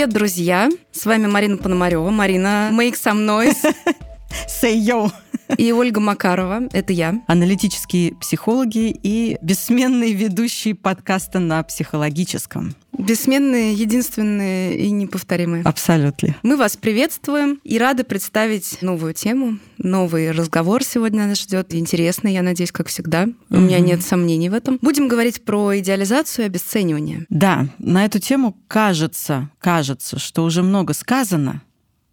Привет, друзья! С вами Марина Пономарева. Марина, make some noise. Say yo! И Ольга Макарова, это я. Аналитические психологи и бессменные ведущие подкаста на психологическом. Бессменные, единственные и неповторимые. Абсолютно. Мы вас приветствуем и рады представить новую тему. Новый разговор сегодня нас ждет. Интересный, я надеюсь, как всегда. У mm-hmm. меня нет сомнений в этом. Будем говорить про идеализацию и обесценивание. Да, на эту тему кажется, кажется, что уже много сказано,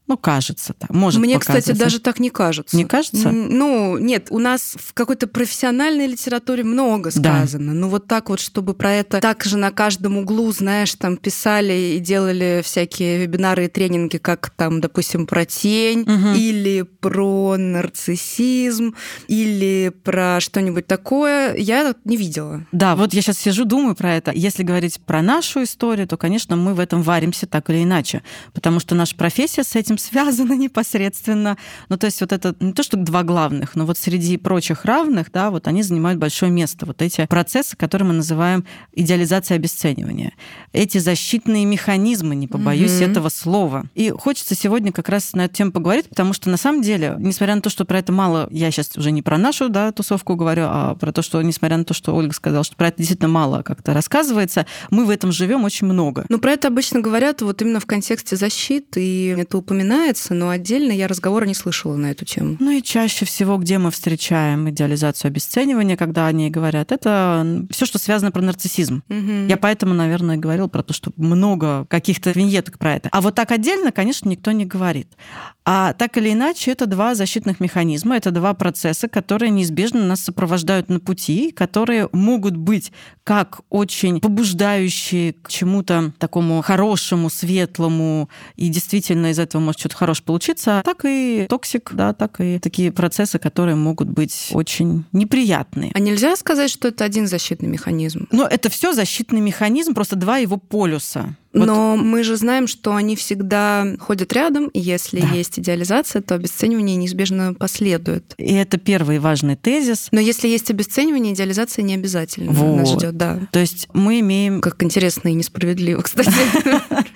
ну, кажется так. Может Мне, показаться. кстати, даже так не кажется. Не кажется? Ну, нет, у нас в какой-то профессиональной литературе много сказано. Да. Ну, вот так вот, чтобы про это так же на каждом углу, знаешь, там писали и делали всякие вебинары и тренинги, как там, допустим, про тень, угу. или про нарциссизм, или про что-нибудь такое, я не видела. Да, вот я сейчас сижу, думаю про это. Если говорить про нашу историю, то, конечно, мы в этом варимся так или иначе, потому что наша профессия с этим связано непосредственно. Ну, то есть вот это не то, что два главных, но вот среди прочих равных, да, вот они занимают большое место. Вот эти процессы, которые мы называем идеализацией обесценивания. Эти защитные механизмы, не побоюсь mm-hmm. этого слова. И хочется сегодня как раз на эту тему поговорить, потому что на самом деле, несмотря на то, что про это мало, я сейчас уже не про нашу да, тусовку говорю, а про то, что, несмотря на то, что Ольга сказала, что про это действительно мало как-то рассказывается, мы в этом живем очень много. Ну, про это обычно говорят вот именно в контексте защиты, и это упоминается упоминается, но отдельно я разговора не слышала на эту тему. Ну и чаще всего, где мы встречаем идеализацию обесценивания, когда они говорят, это все, что связано про нарциссизм. Угу. Я поэтому, наверное, говорила про то, что много каких-то виньеток про это. А вот так отдельно, конечно, никто не говорит. А так или иначе, это два защитных механизма, это два процесса, которые неизбежно нас сопровождают на пути, которые могут быть как очень побуждающие к чему-то такому хорошему, светлому, и действительно из этого может что-то хорошее получиться, так и токсик, да, так и такие процессы, которые могут быть очень неприятные. А нельзя сказать, что это один защитный механизм? Но это все защитный механизм, просто два его полюса. Вот. Но мы же знаем, что они всегда ходят рядом, и если да. есть идеализация, то обесценивание неизбежно последует. И это первый важный тезис. Но если есть обесценивание, идеализация не обязательно вот. нас ждет, да. То есть мы имеем... Как интересно и несправедливо, кстати.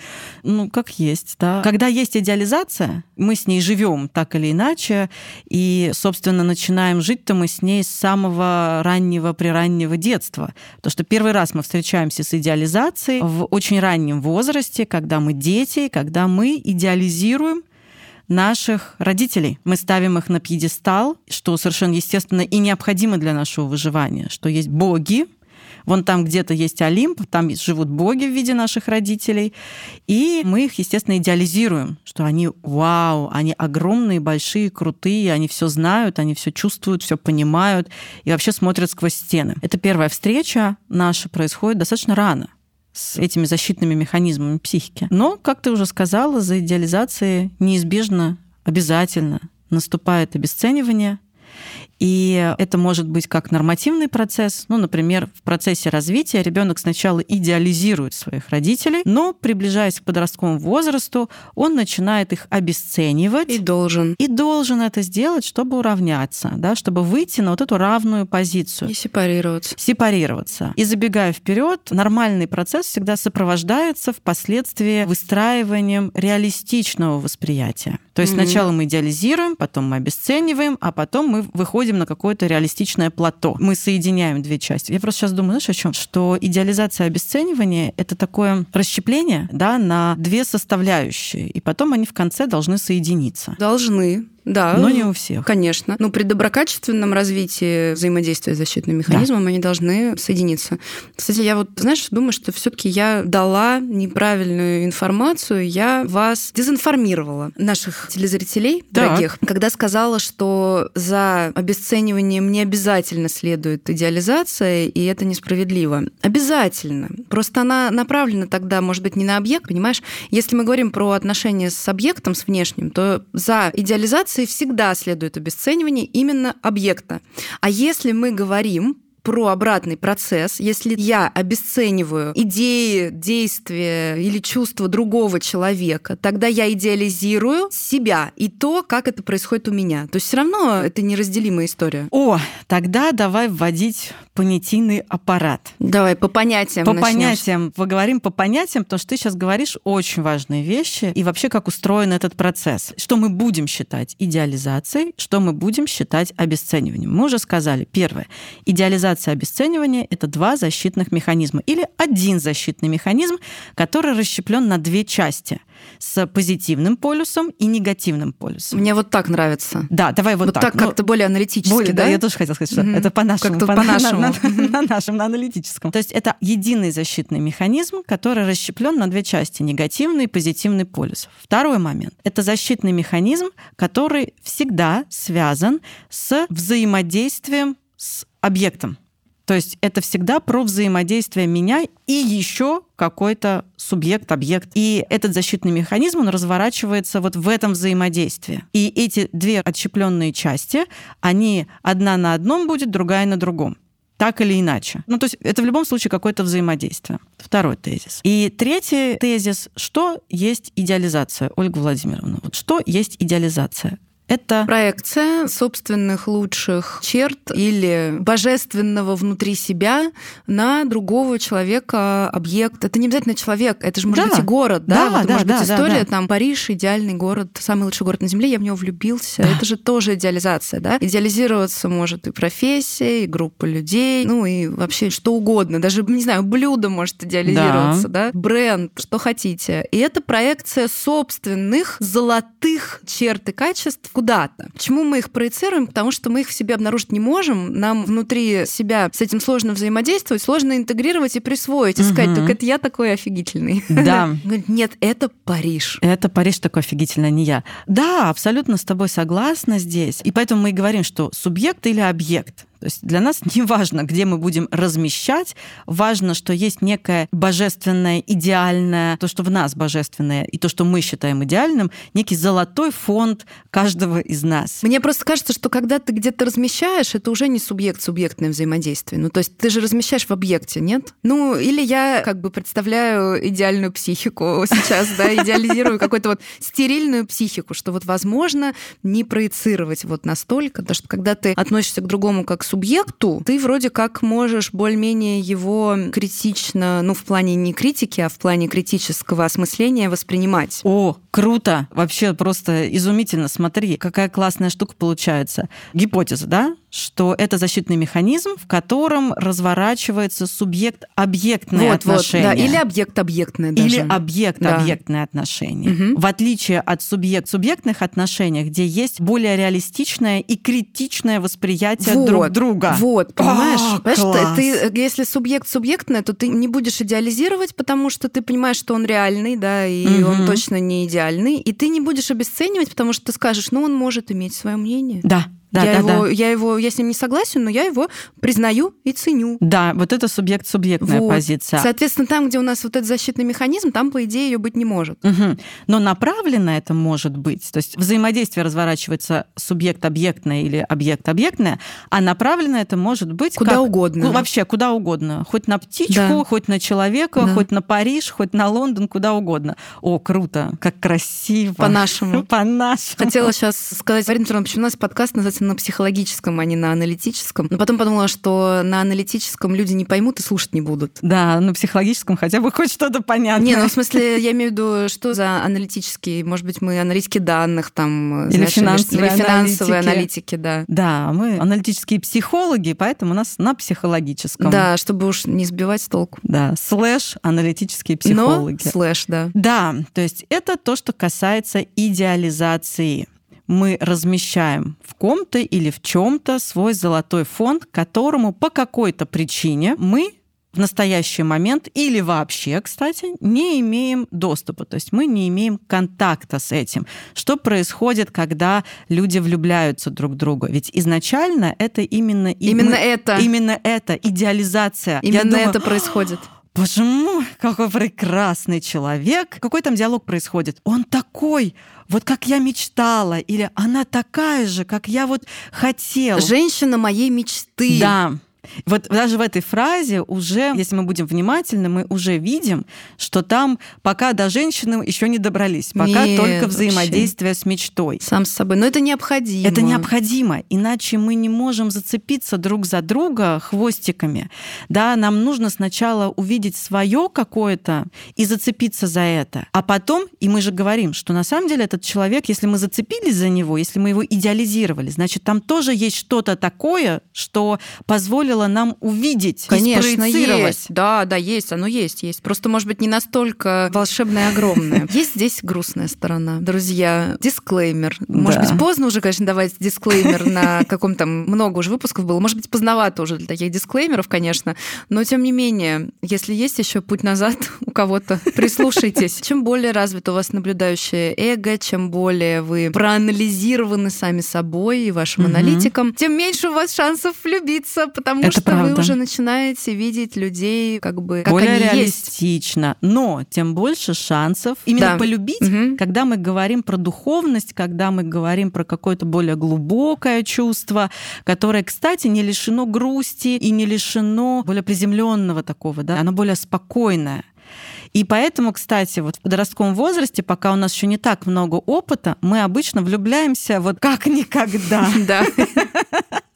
Ну, как есть, да. Когда есть идеализация, мы с ней живем так или иначе, и, собственно, начинаем жить-то мы с ней с самого раннего, прираннего детства. Потому что первый раз мы встречаемся с идеализацией в очень раннем возрасте, когда мы дети, когда мы идеализируем наших родителей. Мы ставим их на пьедестал, что совершенно естественно и необходимо для нашего выживания, что есть боги, Вон там где-то есть Олимп, там живут боги в виде наших родителей. И мы их, естественно, идеализируем, что они вау, они огромные, большие, крутые, они все знают, они все чувствуют, все понимают и вообще смотрят сквозь стены. Это первая встреча наша происходит достаточно рано с этими защитными механизмами психики. Но, как ты уже сказала, за идеализацией неизбежно, обязательно наступает обесценивание, и это может быть как нормативный процесс. Ну, например, в процессе развития ребенок сначала идеализирует своих родителей, но, приближаясь к подростковому возрасту, он начинает их обесценивать. И должен. И должен это сделать, чтобы уравняться, да, чтобы выйти на вот эту равную позицию. И сепарироваться. Сепарироваться. И забегая вперед, нормальный процесс всегда сопровождается впоследствии выстраиванием реалистичного восприятия. То есть mm-hmm. сначала мы идеализируем, потом мы обесцениваем, а потом мы выходим выходим на какое-то реалистичное плато. Мы соединяем две части. Я просто сейчас думаю, знаешь, о чем? Что идеализация обесценивания — это такое расщепление да, на две составляющие, и потом они в конце должны соединиться. Должны. Да. Но не у всех. Конечно. Ну, при доброкачественном развитии взаимодействия с защитным механизмом да. они должны соединиться. Кстати, я вот, знаешь, думаю, что все таки я дала неправильную информацию, я вас дезинформировала, наших телезрителей так. дорогих, когда сказала, что за обесцениванием не обязательно следует идеализация, и это несправедливо. Обязательно. Просто она направлена тогда, может быть, не на объект, понимаешь? Если мы говорим про отношения с объектом, с внешним, то за идеализацией всегда следует обесценивание именно объекта. А если мы говорим про обратный процесс. Если я обесцениваю идеи, действия или чувства другого человека, тогда я идеализирую себя и то, как это происходит у меня. То есть все равно это неразделимая история. О, тогда давай вводить понятийный аппарат. Давай по понятиям По начнём. понятиям. Поговорим по понятиям, потому что ты сейчас говоришь очень важные вещи и вообще как устроен этот процесс. Что мы будем считать идеализацией, что мы будем считать обесцениванием. Мы уже сказали, первое, идеализация и обесценивание — это два защитных механизма или один защитный механизм, который расщеплен на две части с позитивным полюсом и негативным полюсом. Мне вот так нравится. Да, давай вот, Вот так Ну, как-то более аналитически, более, да? да? я тоже хотела сказать, что Мгм. это по-нашему. Как-то по-нашему. На, на- на нашем, на аналитическом. То есть это единый защитный механизм, который расщеплен на две части, негативный и позитивный полюс. Второй момент. Это защитный механизм, который всегда связан с взаимодействием с объектом. То есть это всегда про взаимодействие меня и еще какой-то субъект, объект. И этот защитный механизм, он разворачивается вот в этом взаимодействии. И эти две отщепленные части, они одна на одном будет, другая на другом. Так или иначе. Ну, то есть это в любом случае какое-то взаимодействие. Второй тезис. И третий тезис. Что есть идеализация, Ольга Владимировна? Вот что есть идеализация? Это Проекция собственных лучших черт или божественного внутри себя на другого человека, объект. Это не обязательно человек, это же может Да. быть и город, да? Да, Вот да, может да, быть да, история, да. там, Париж, идеальный город, самый лучший город на Земле, я в него влюбился. Это же тоже идеализация, да? Идеализироваться может и профессия, и группа людей, ну и вообще что угодно. Даже, не знаю, блюдо может идеализироваться, да? Бренд, что хотите. И это проекция собственных золотых черт и качеств куда-то. Почему мы их проецируем? Потому что мы их в себе обнаружить не можем. Нам внутри себя с этим сложно взаимодействовать, сложно интегрировать и присвоить, и сказать, только это я такой офигительный. Да. Нет, это Париж. Это Париж такой офигительно, не я. Да, абсолютно с тобой согласна здесь. И поэтому мы и говорим, что субъект или объект. То есть для нас не важно, где мы будем размещать, важно, что есть некое божественное, идеальное, то, что в нас божественное, и то, что мы считаем идеальным, некий золотой фонд каждого из нас. Мне просто кажется, что когда ты где-то размещаешь, это уже не субъект-субъектное взаимодействие. Ну, то есть ты же размещаешь в объекте, нет? Ну, или я как бы представляю идеальную психику сейчас, да, идеализирую какую-то вот стерильную психику, что вот возможно не проецировать вот настолько, потому что когда ты относишься к другому как к субъекту, ты вроде как можешь более-менее его критично, ну, в плане не критики, а в плане критического осмысления воспринимать. О, круто! Вообще просто изумительно. Смотри, какая классная штука получается. Гипотеза, да? Что это защитный механизм, в котором разворачивается субъект-объектное Вот, вот, отношение. да, или объект-объектное даже. Или объект-объектное отношение. Мгм. В отличие от субъект-субъектных отношений, где есть более реалистичное и критичное восприятие Вот, друг друга. Вот, понимаешь? А, Понимаешь, класс. ты, ты, если субъект субъектное, то ты не будешь идеализировать, потому что ты понимаешь, что он реальный, да, и Мгм. он точно не идеальный, и ты не будешь обесценивать, потому что ты скажешь, ну он может иметь свое мнение. Да, да, я, да, его, да. я его, я с ним не согласен, но я его признаю и ценю. Да, вот это субъект-субъектная Вот. позиция. Соответственно, там, где у нас вот этот защитный механизм, там, по идее, ее быть не может. Мгм. Но направленно это может быть. То есть взаимодействие разворачивается субъект-объектное или объект-объектное, а направленно это может быть Куда как- угодно. Ну, вообще куда угодно. Хоть на птичку, Да. хоть на человека, Да. хоть на Париж, хоть на Лондон, куда угодно. О, круто, как красиво. По-нашему. По-нашему. Хотела сейчас сказать, Петровна, почему у нас подкаст называется на психологическом, а не на аналитическом. Но потом подумала, что на аналитическом люди не поймут и слушать не будут. Да, на психологическом хотя бы хоть что-то понятно. Не, ну в смысле, я имею в виду, что за аналитический, может быть, мы аналитики данных там, Или знаешь, финансовые или финансовые аналитики. аналитики, да. Да, мы аналитические психологи, поэтому у нас на психологическом. Да, чтобы уж не сбивать с толку. Да, слэш аналитические психологи. Но слэш, да. Да, то есть это то, что касается идеализации. Мы размещаем в ком-то или в чем-то свой золотой фонд, которому по какой-то причине мы в настоящий момент или вообще, кстати, не имеем доступа. То есть мы не имеем контакта с этим. Что происходит, когда люди влюбляются друг в друга? Ведь изначально это именно... Именно мы- это. Именно это, идеализация. Я Именно думаю, это происходит. Боже мой, какой прекрасный человек. Какой там диалог происходит? Он такой, вот как я мечтала, или она такая же, как я вот хотела. Женщина моей мечты. Да. Вот даже в этой фразе уже, если мы будем внимательны, мы уже видим, что там пока до женщины еще не добрались, пока Нет, только взаимодействие с мечтой. Сам с собой. Но это необходимо. Это необходимо, иначе мы не можем зацепиться друг за друга хвостиками. Да, нам нужно сначала увидеть свое какое-то и зацепиться за это. А потом, и мы же говорим, что на самом деле этот человек, если мы зацепились за него, если мы его идеализировали, значит, там тоже есть что-то такое, что позволило нам увидеть, Конечно, есть. Да, да, есть, оно есть, есть. Просто, может быть, не настолько волшебное и огромное. Есть здесь грустная сторона. Друзья, дисклеймер. Может быть, поздно уже, конечно, давать дисклеймер на каком там много уже выпусков было. Может быть, поздновато уже для таких дисклеймеров, конечно. Но, тем не менее, если есть еще путь назад у кого-то, прислушайтесь. Чем более развито у вас наблюдающее эго, чем более вы проанализированы сами собой и вашим аналитиком, тем меньше у вас шансов влюбиться, потому Это что правда. вы уже начинаете видеть людей как бы как более они есть. реалистично. Но тем больше шансов именно Да. полюбить, Мгм. когда мы говорим про духовность, когда мы говорим про какое-то более глубокое чувство, которое, кстати, не лишено грусти и не лишено более приземленного такого, да, оно более спокойное. И поэтому, кстати, вот в подростковом возрасте, пока у нас еще не так много опыта, мы обычно влюбляемся вот как никогда. Да.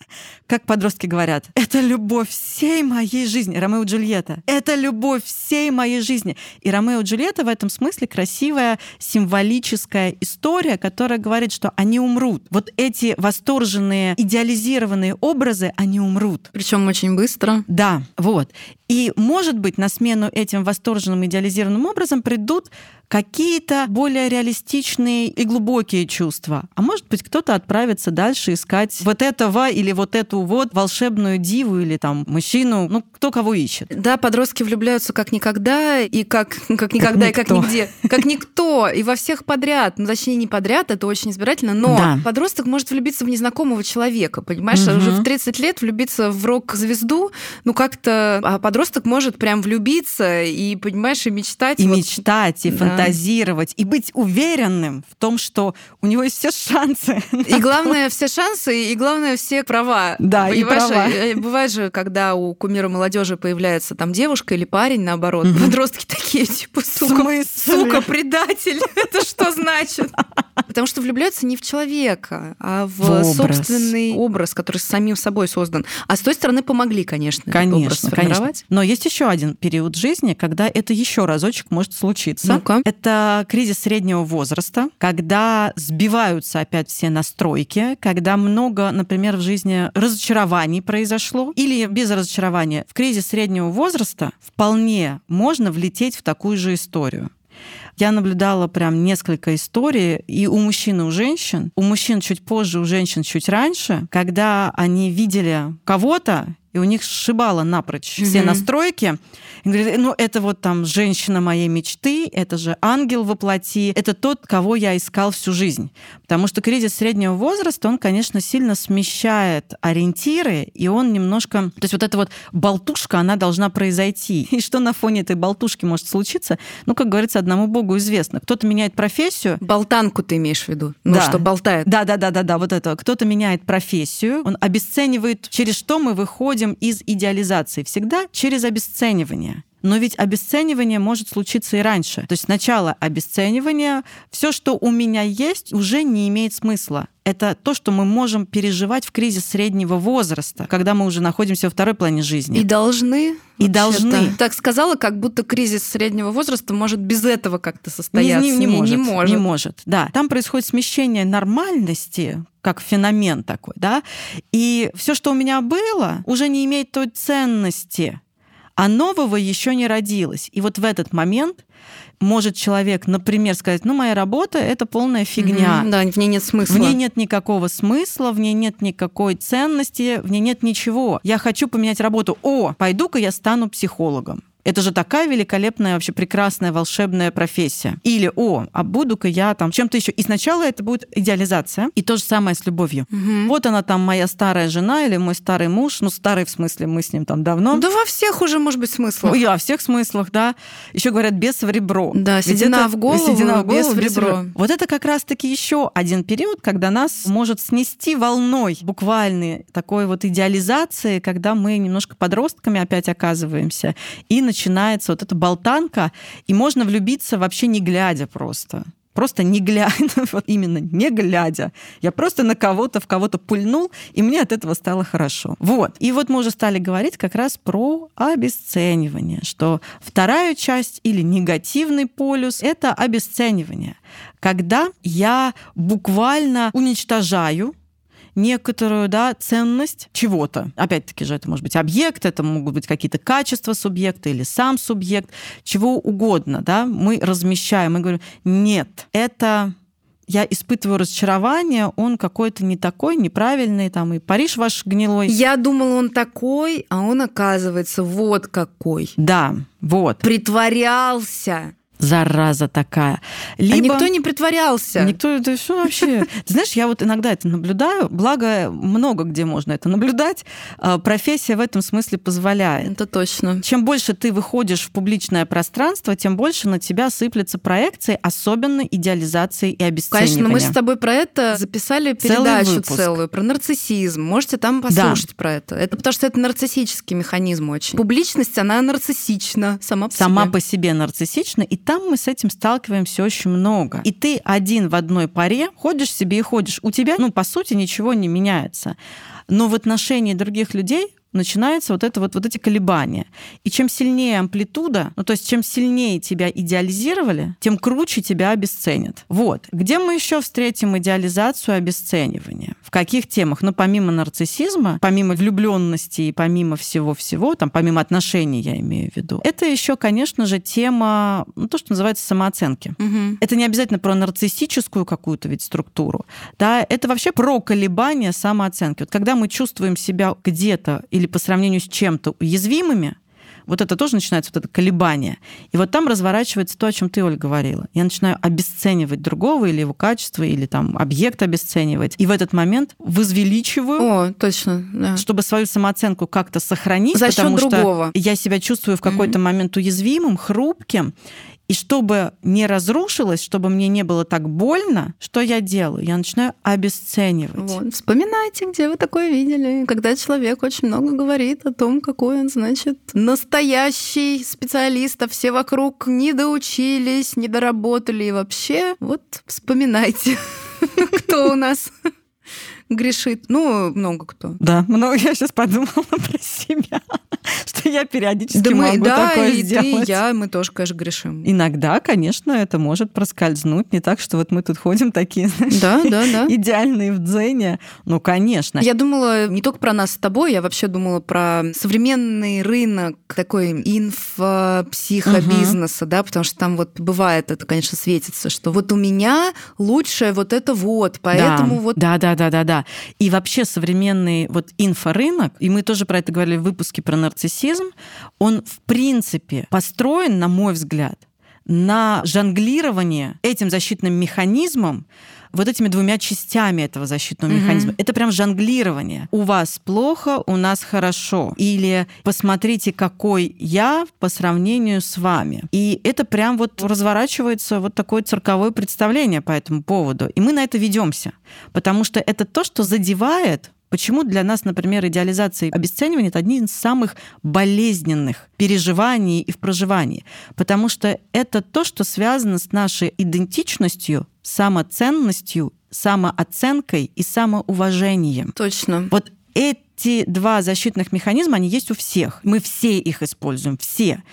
Как подростки говорят, это любовь всей моей жизни. Ромео и Джульетта. Это любовь всей моей жизни. И Ромео и Джульетта в этом смысле красивая символическая история, которая говорит, что они умрут. Вот эти восторженные, идеализированные образы, они умрут. Причем очень быстро. Да, вот. И, может быть, на смену этим восторженным идеализированным образом придут какие-то более реалистичные и глубокие чувства. А может быть, кто-то отправится дальше искать вот этого или вот эту вот волшебную диву или там мужчину, ну, кто кого ищет. Да, подростки влюбляются как никогда, и как, как никогда, и как нигде. Как никто, и во всех подряд. Ну, точнее, не подряд, это очень избирательно, но Да. подросток может влюбиться в незнакомого человека, понимаешь? Мгм. Уже в 30 лет влюбиться в рок-звезду, ну, как-то... А подросток может прям влюбиться и, понимаешь, и мечтать. И вот- мечтать, и Да. Фантазировать, и быть уверенным в том, что у него есть все шансы. И главное, все шансы, и главное, все права. Да, и Понимаешь, права. э, Бывает же, когда у кумира молодежи появляется там девушка или парень, наоборот, подростки такие, типа, сука, сука, предатель. Это что значит? Потому что влюбляются не в человека, а в, В образ. собственный образ, который с самим собой создан. А с той стороны помогли, конечно, Конечно, конечно. сформировать. Но есть еще один период жизни, когда это еще разочек может случиться. Ну-ка. Это кризис среднего возраста, когда сбиваются опять все настройки, когда много, например, в жизни разочарований произошло, или без разочарования. В кризис среднего возраста вполне можно влететь в такую же историю. Я наблюдала прям несколько историй и у мужчин, и у женщин. У мужчин чуть позже, у женщин чуть раньше, когда они видели кого-то, и у них сшибало напрочь все Мгм. настройки. И говорит, ну это вот там женщина моей мечты, это же ангел во плоти, это тот, кого я искал всю жизнь. Потому что кризис среднего возраста, он, конечно, сильно смещает ориентиры, и он немножко... То есть вот эта вот болтушка, она должна произойти. И что на фоне этой болтушки может случиться? Ну, как говорится, одному Богу известно. Кто-то меняет профессию, Болтанку ты имеешь в виду? Ну, Да. что болтает. да, да, да, да, да, вот это. Кто-то меняет профессию, он обесценивает, через что мы выходим из идеализации. Всегда через обесценивание. Но ведь обесценивание может случиться и раньше. То есть сначала обесценивание, все, что у меня есть, уже не имеет смысла. Это то, что мы можем переживать в кризис среднего возраста, когда мы уже находимся во второй плане жизни. И должны. И должны. Так сказала, как будто кризис среднего возраста может без этого как-то Не, состояться. не- не может, Не может. не может. Да, там происходит смещение нормальности как феномен такой, да, и все, что у меня было, уже не имеет той ценности, а нового еще не родилось. И вот в этот момент может человек, например, сказать, ну моя работа это полная фигня. Мгм, Да, в ней нет смысла. В ней нет никакого смысла, в ней нет никакой ценности, в ней нет ничего. Я хочу поменять работу. О, пойду-ка я стану психологом. Это же такая великолепная, вообще прекрасная, волшебная профессия. Или, о, а буду-ка я там чем-то еще. И сначала это будет идеализация. И то же самое с любовью. Мгм. Вот она там, моя старая жена или мой старый муж. Ну, старый в смысле, мы с ним там давно. Да во всех уже может быть смысл. Ну, и во всех смыслах, да. Еще говорят, без в ребро. Да, Ведь седина это- в голову, седина в голову, в бес ребро. Вот это как раз-таки еще один период, когда нас может снести волной буквальной такой вот идеализации, когда мы немножко подростками опять оказываемся, и начинается вот эта болтанка, и можно влюбиться вообще не глядя просто. Просто не глядя, вот именно не глядя. Я просто на кого-то, в кого-то пульнул, и мне от этого стало хорошо. Вот. И вот мы уже стали говорить как раз про обесценивание, что вторая часть или негативный полюс — это обесценивание. Когда я буквально уничтожаю некоторую да, ценность чего-то. Опять-таки же это может быть объект, это могут быть какие-то качества субъекта или сам субъект, чего угодно. Да? Мы размещаем, мы говорим, нет, это я испытываю разочарование, он какой-то не такой, неправильный, там и Париж ваш гнилой. Я думала, он такой, а он оказывается вот какой. Да, вот. Притворялся. Зараза такая. А никто не притворялся. Никто, это что вообще? Знаешь, я вот иногда это наблюдаю, благо много где можно это наблюдать. А, Профессия в этом смысле позволяет. Это точно. Чем больше ты выходишь в публичное пространство, тем больше на тебя сыплются проекции, особенно идеализации и обесценивания. Конечно, мы с тобой про это записали передачу выпуск. целую, про нарциссизм. Можете там послушать про это. Это потому что это нарциссический механизм очень. Публичность, она нарциссична сама по сама себе. по себе нарциссична, и там мы с этим сталкиваемся очень много. И ты один в одной паре ходишь себе и ходишь. У тебя, ну, по сути, ничего не меняется. Но в отношении других людей начинается вот это вот, вот эти колебания. И чем сильнее амплитуда, ну то есть чем сильнее тебя идеализировали, тем круче тебя обесценят. Вот. Где мы еще встретим идеализацию обесценивания? В каких темах? Ну помимо нарциссизма, помимо влюбленности и помимо всего-всего, там помимо отношений я имею в виду, это еще, конечно же, тема, ну, то, что называется самооценки. Мгм. Это не обязательно про нарциссическую какую-то ведь структуру, да, это вообще про колебания самооценки. Вот когда мы чувствуем себя где-то или по сравнению с чем-то уязвимыми, вот это тоже начинается вот это колебание. И вот там разворачивается то, о чем ты, Оль, говорила. Я начинаю обесценивать другого или его качество, или там объект обесценивать. И в этот момент возвеличиваю О, точно, да. чтобы свою самооценку как-то сохранить, За счет потому другого. что я себя чувствую в какой-то момент уязвимым, хрупким, и чтобы не разрушилось, чтобы мне не было так больно, что я делаю? Я начинаю обесценивать. Вот. Вспоминайте, где вы такое видели, когда человек очень много говорит о том, какой он, значит, настоящий специалист, а все вокруг не доучились, не доработали и вообще. Вот вспоминайте, кто у нас грешит. Ну, много кто. Да, ну я сейчас подумала про себя, что я периодически Да, мы, могу да, такое и ты, сделать. и я, мы тоже, конечно, грешим. Иногда, конечно, это может проскользнуть. Не так, что вот мы тут ходим такие, знаешь, Да, да, да. идеальные в дзене. Ну, конечно. Я думала не только про нас с тобой, я вообще думала про современный рынок такой инфо-психобизнеса, да, потому что там вот бывает это, конечно, светится, что вот у меня лучшее вот это вот, поэтому да. вот... Да, да, да, да, да. И вообще современный вот инфорынок, и мы тоже про это говорили в выпуске про нарциссизм, он в принципе построен, на мой взгляд, на жонглирование этим защитным механизмом, вот этими двумя частями этого защитного Мгм. механизма. Это прям жонглирование. У вас плохо, у нас хорошо. Или посмотрите, какой я по сравнению с вами. И это прям вот разворачивается вот такое цирковое представление по этому поводу. И мы на это ведемся. Потому что это то, что задевает Почему для нас, например, идеализация и обесценивание это одни из самых болезненных переживаний и в проживании? Потому что это то, что связано с нашей идентичностью, самоценностью, самооценкой и самоуважением. Точно. Вот эти два защитных механизма, они есть у всех. Мы все их используем, все.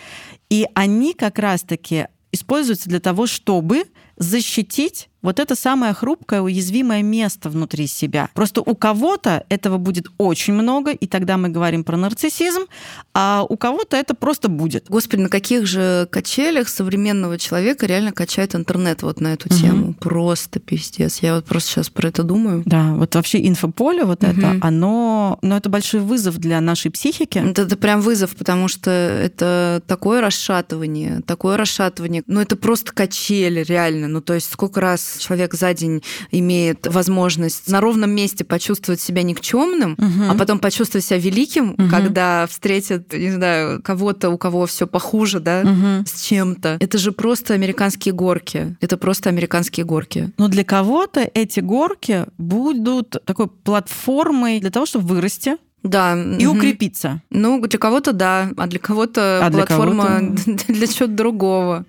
И они как раз-таки используются для того, чтобы защитить вот это самое хрупкое, уязвимое место внутри себя. Просто у кого-то этого будет очень много, и тогда мы говорим про нарциссизм, а у кого-то это просто будет. Господи, на каких же качелях современного человека реально качает интернет вот на эту тему? Угу. Просто пиздец. Я вот просто сейчас про это думаю. Да, вот вообще инфополе вот угу. это, оно, ну это большой вызов для нашей психики. Это, это прям вызов, потому что это такое расшатывание, такое расшатывание. Ну это просто качели, реально. Ну то есть сколько раз человек за день имеет возможность на ровном месте почувствовать себя никчемным, угу. а потом почувствовать себя великим, угу. когда встретит, не знаю, кого-то, у кого все похуже, да, угу. с чем-то. Это же просто американские горки. Это просто американские горки. Но для кого-то эти горки будут такой платформой для того, чтобы вырасти, да. И угу. укрепиться. Ну, для кого-то да, а для кого-то а платформа для, кого для чего-то другого.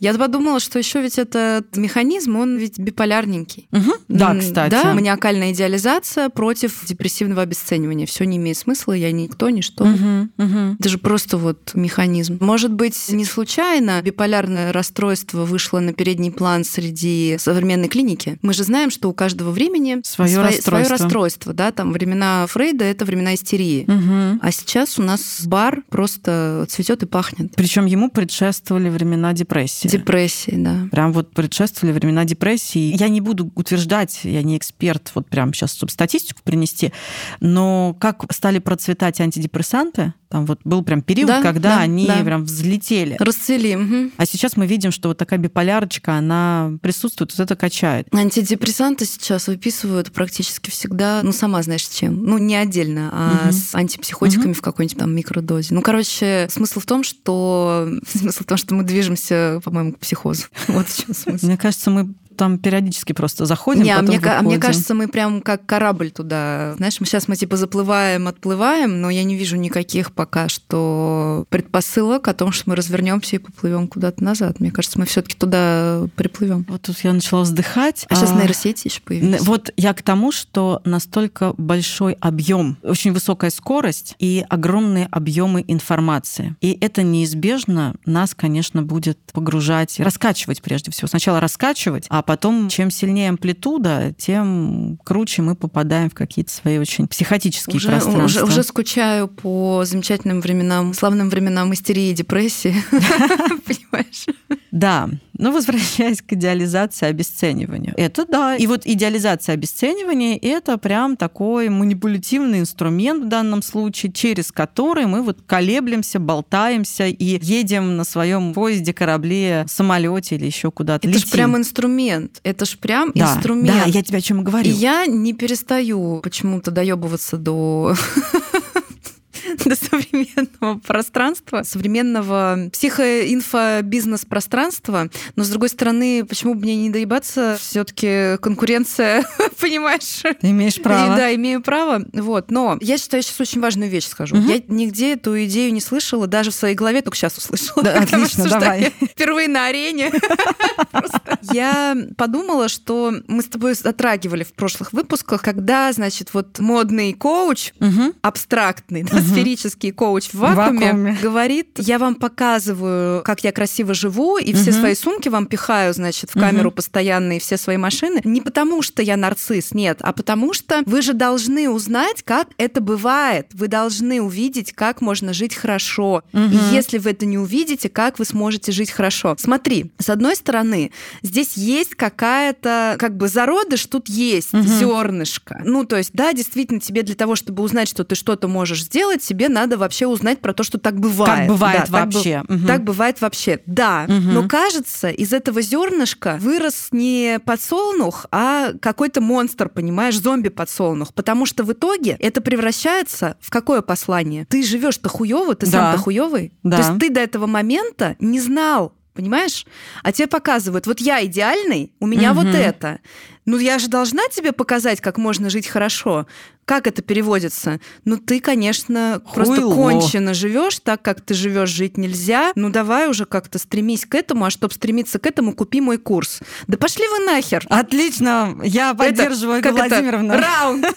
Я подумала, что еще ведь этот механизм, он ведь биполярненький. Угу. Да, кстати. Да, маниакальная идеализация против депрессивного обесценивания. Все не имеет смысла, я никто, ничто. Угу. Угу. Это же просто вот механизм. Может быть, не случайно биполярное расстройство вышло на передний план среди современной клиники. Мы же знаем, что у каждого времени свое, свое расстройство. Свое расстройство да, там времена Фрейда это времена истерии. Угу. А сейчас у нас бар просто цветет и пахнет. Причем ему предшествовали времена депрессии. Депрессии, да. Прям вот предшествовали времена депрессии. Я не буду утверждать, я не эксперт, вот прям сейчас, чтобы статистику принести, но как стали процветать антидепрессанты, там вот был прям период, да, когда да, они да. прям взлетели. Расцвели. Угу. А сейчас мы видим, что вот такая биполярочка, она присутствует, вот это качает. Антидепрессанты сейчас выписывают практически всегда, ну, сама знаешь, с чем. Ну, не отдельно, а угу. с антипсихотиками угу. в какой-нибудь там микродозе. Ну, короче, смысл в том, что смысл в том, что мы движемся, по-моему, к психозу. Вот в чем смысл. Мне кажется, мы там периодически просто заходим. Не, а мне, а мне кажется, мы прям как корабль туда. Знаешь, мы сейчас мы типа заплываем, отплываем, но я не вижу никаких пока что предпосылок о том, что мы развернемся и поплывем куда-то назад. Мне кажется, мы все-таки туда приплывем. Вот тут я начала вздыхать. А, а сейчас нейросети еще появились. Вот я к тому, что настолько большой объем, очень высокая скорость и огромные объемы информации. И это неизбежно нас, конечно, будет погружать, раскачивать прежде всего. Сначала раскачивать, а потом, чем сильнее амплитуда, тем круче мы попадаем в какие-то свои очень психотические уже, пространства. Уже, уже скучаю по замечательным временам, славным временам истерии и депрессии. Понимаешь? Да, но возвращаясь к идеализации обесцениванию. Это да. И вот идеализация обесценивания — это прям такой манипулятивный инструмент в данном случае, через который мы вот колеблемся, болтаемся и едем на своем поезде, корабле, самолете или еще куда-то. Это же прям инструмент. Это же прям да, инструмент. Да, я тебе о чем говорю. И я не перестаю почему-то доебываться до до современного пространства, современного психоинфобизнес-пространства. Но, с другой стороны, почему бы мне не доебаться? все таки конкуренция, понимаешь? Ты имеешь право. И, да, имею право. Вот. Но я считаю, сейчас очень важную вещь скажу. Угу. Я нигде эту идею не слышала, даже в своей голове только сейчас услышала. Да, отлично, давай. Впервые на арене. Я подумала, что мы с тобой затрагивали в прошлых выпусках, когда, значит, вот модный коуч, абстрактный, да, сферический коуч в вакууме, вакууме говорит, я вам показываю, как я красиво живу, и все свои сумки вам пихаю, значит, в камеру постоянно, и все свои машины. Не потому, что я нарцисс, нет, а потому что вы же должны узнать, как это бывает. Вы должны увидеть, как можно жить хорошо. И если вы это не увидите, как вы сможете жить хорошо. Смотри, с одной стороны, здесь есть какая-то, как бы зародыш тут есть, угу. зернышко. Ну, то есть, да, действительно, тебе для того, чтобы узнать, что ты что-то можешь сделать, тебе надо вообще узнать про то, что так бывает. Как бывает да, вообще. Так, угу. так бывает вообще. Да. Угу. Но кажется, из этого зернышка вырос не подсолнух, а какой-то монстр, понимаешь, зомби-подсолнух. Потому что в итоге это превращается в какое послание? Ты живешь-то хуево, ты да. сам-то хуевый. Да. То есть ты до этого момента не знал, понимаешь? А тебе показывают, вот я идеальный, у меня угу. вот это. Ну, я же должна тебе показать, как можно жить хорошо. Как это переводится? Ну, ты, конечно, Хуйло. просто кончено живешь, так как ты живешь, жить нельзя. Ну, давай уже как-то стремись к этому, а чтобы стремиться к этому, купи мой курс. Да пошли вы нахер. Отлично, я поддерживаю, это, Владимировна. Это? Раунд.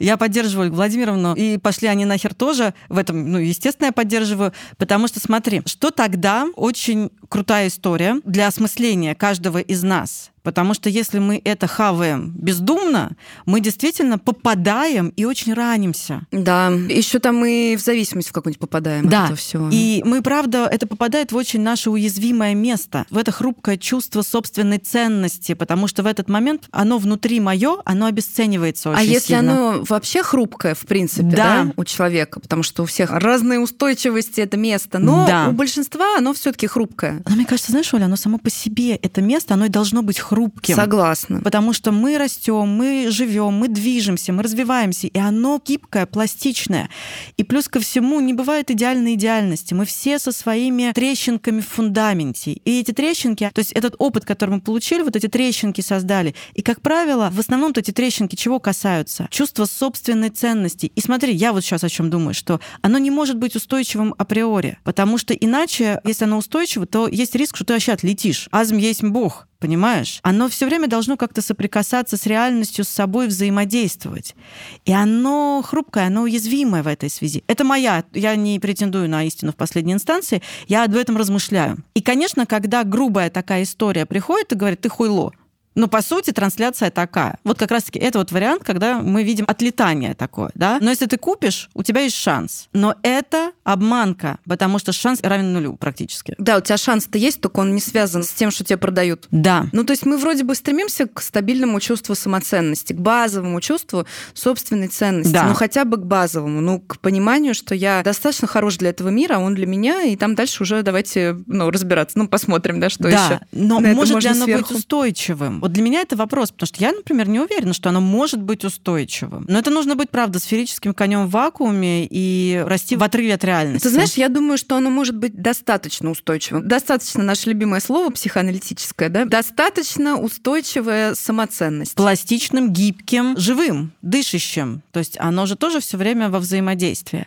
Я поддерживаю Владимировну, и пошли они нахер тоже. В этом, ну, естественно, я поддерживаю, потому что, смотри, что тогда очень крутая история для осмысления каждого из нас. Потому что если мы это хаваем бездумно, мы действительно попадаем и очень ранимся. Да, еще там мы в зависимость в какую-нибудь попадаем да. от этого всего. И мы, правда, это попадает в очень наше уязвимое место, в это хрупкое чувство собственной ценности, потому что в этот момент оно внутри мое, оно обесценивается очень А если сильно. оно вообще хрупкое, в принципе, Да. да. у человека, потому что у всех разные устойчивости это место, но Да. у большинства оно все-таки хрупкое. Но мне кажется, знаешь, Оля, оно само по себе, это место, оно и должно быть хрупким. Согласна. Потому что мы растем, мы живем, мы движемся, мы развиваемся, и оно гибкое, пластичное. И плюс ко всему не бывает идеальной идеальности. Мы все со своими трещинками в фундаменте. И эти трещинки, то есть этот опыт, который мы получили, вот эти трещинки создали. И, как правило, в основном-то эти трещинки чего касаются? Чувства собственной ценности. И смотри, я вот сейчас о чем думаю, что оно не может быть устойчивым априори, потому что иначе, если оно устойчиво, то есть риск, что ты вообще отлетишь. Азм есть Бог, понимаешь? Оно все время должно как-то соприкасаться с реальностью, с собой взаимодействовать. И оно хрупкое, оно уязвимое в этой связи. Это моя, я не претендую на истину в последней инстанции, я об этом размышляю. И, конечно, когда грубая такая история приходит и говорит, ты хуйло, но по сути трансляция такая. Вот как раз-таки это вот вариант, когда мы видим отлетание такое, да. Но если ты купишь, у тебя есть шанс. Но это обманка, потому что шанс равен нулю практически. Да, у тебя шанс-то есть, только он не связан с тем, что тебе продают. Да. Ну, то есть мы вроде бы стремимся к стабильному чувству самоценности, к базовому чувству собственной ценности. Да. Ну, хотя бы к базовому. Ну, к пониманию, что я достаточно хорош для этого мира, а он для меня, и там дальше уже давайте ну, разбираться. Ну, посмотрим, да, что да, еще. но на может ли оно сверху. быть устойчивым? Вот для меня это вопрос, потому что я, например, не уверена, что оно может быть устойчивым. Но это нужно быть, правда, сферическим конем в вакууме и расти в отрыве от реальности. Ты знаешь, я думаю, что оно может быть достаточно устойчивым. Достаточно наше любимое слово психоаналитическое, да? Достаточно устойчивая самоценность. пластичным, гибким, живым, дышащим. То есть оно же тоже все время во взаимодействии.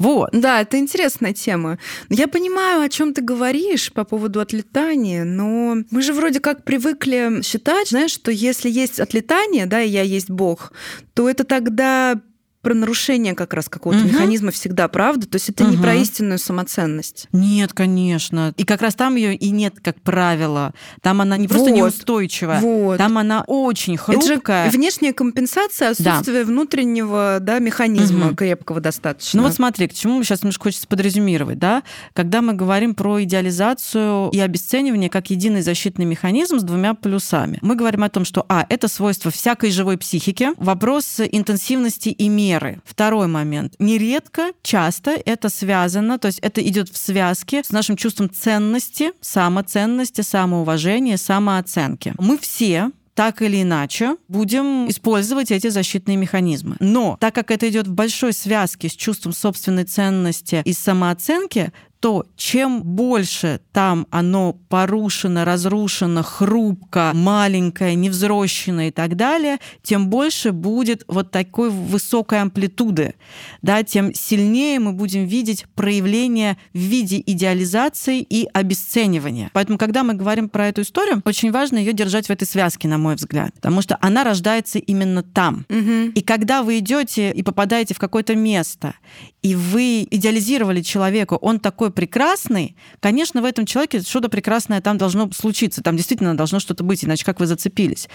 Вот. Да, это интересная тема. Я понимаю, о чем ты говоришь по поводу отлетания, но мы же вроде как привыкли считать, знаешь, что если есть отлетание, да, и я есть Бог, то это тогда про нарушение как раз какого-то Мгм. механизма всегда, правда? То есть это не Мгм. про истинную самоценность. Нет, конечно. И как раз там ее и нет, как правило. Там она не просто Вот. неустойчивая, Вот. там она очень Это же хрупкая. внешняя компенсация отсутствия внутреннего да, механизма Мгм. крепкого достаточно. Ну вот смотри, к чему сейчас немножко хочется подрезюмировать, да? Когда мы говорим про идеализацию и обесценивание как единый защитный механизм с двумя плюсами, мы говорим о том, что, а, это свойство всякой живой психики, вопрос интенсивности и меры. Второй момент. Нередко, часто это связано, то есть это идет в связке с нашим чувством ценности, самоценности, самоуважения, самооценки. Мы все так или иначе будем использовать эти защитные механизмы. Но так как это идет в большой связке с чувством собственной ценности и самооценки, то чем больше там оно порушено, разрушено, хрупко, маленькое, невзрощенное и так далее, тем больше будет вот такой высокой амплитуды, да, тем сильнее мы будем видеть проявление в виде идеализации и обесценивания. Поэтому, когда мы говорим про эту историю, очень важно ее держать в этой связке, на мой взгляд, потому что она рождается именно там. Мгм. И когда вы идете и попадаете в какое-то место, и вы идеализировали человека, он такой прекрасный, конечно, в этом человеке что-то прекрасное там должно случиться, там действительно должно что-то быть, иначе как вы зацепились.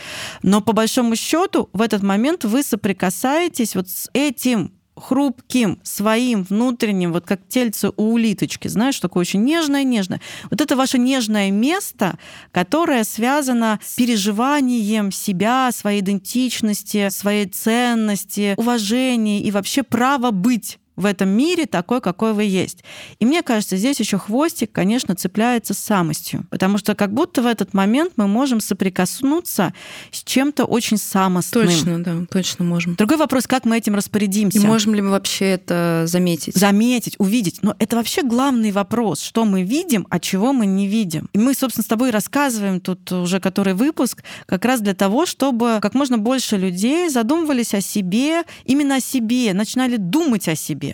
Но по большому счету в этот момент вы соприкасаетесь вот с этим хрупким, своим внутренним, вот как тельце у улиточки, знаешь, такое очень нежное-нежное. Вот это ваше нежное место, которое связано с переживанием себя, своей идентичности, своей ценности, уважения и вообще права быть в этом мире такой, какой вы есть. И мне кажется, здесь еще хвостик, конечно, цепляется с самостью, потому что как будто в этот момент мы можем соприкоснуться с чем-то очень самостным. Точно, да, точно можем. Другой вопрос, как мы этим распорядимся. И можем ли мы вообще это заметить? заметить, увидеть. Но это вообще главный вопрос, что мы видим, а чего мы не видим. И мы, собственно, с тобой рассказываем тут уже который выпуск как раз для того, чтобы как можно больше людей задумывались о себе, именно о себе, начинали думать о себе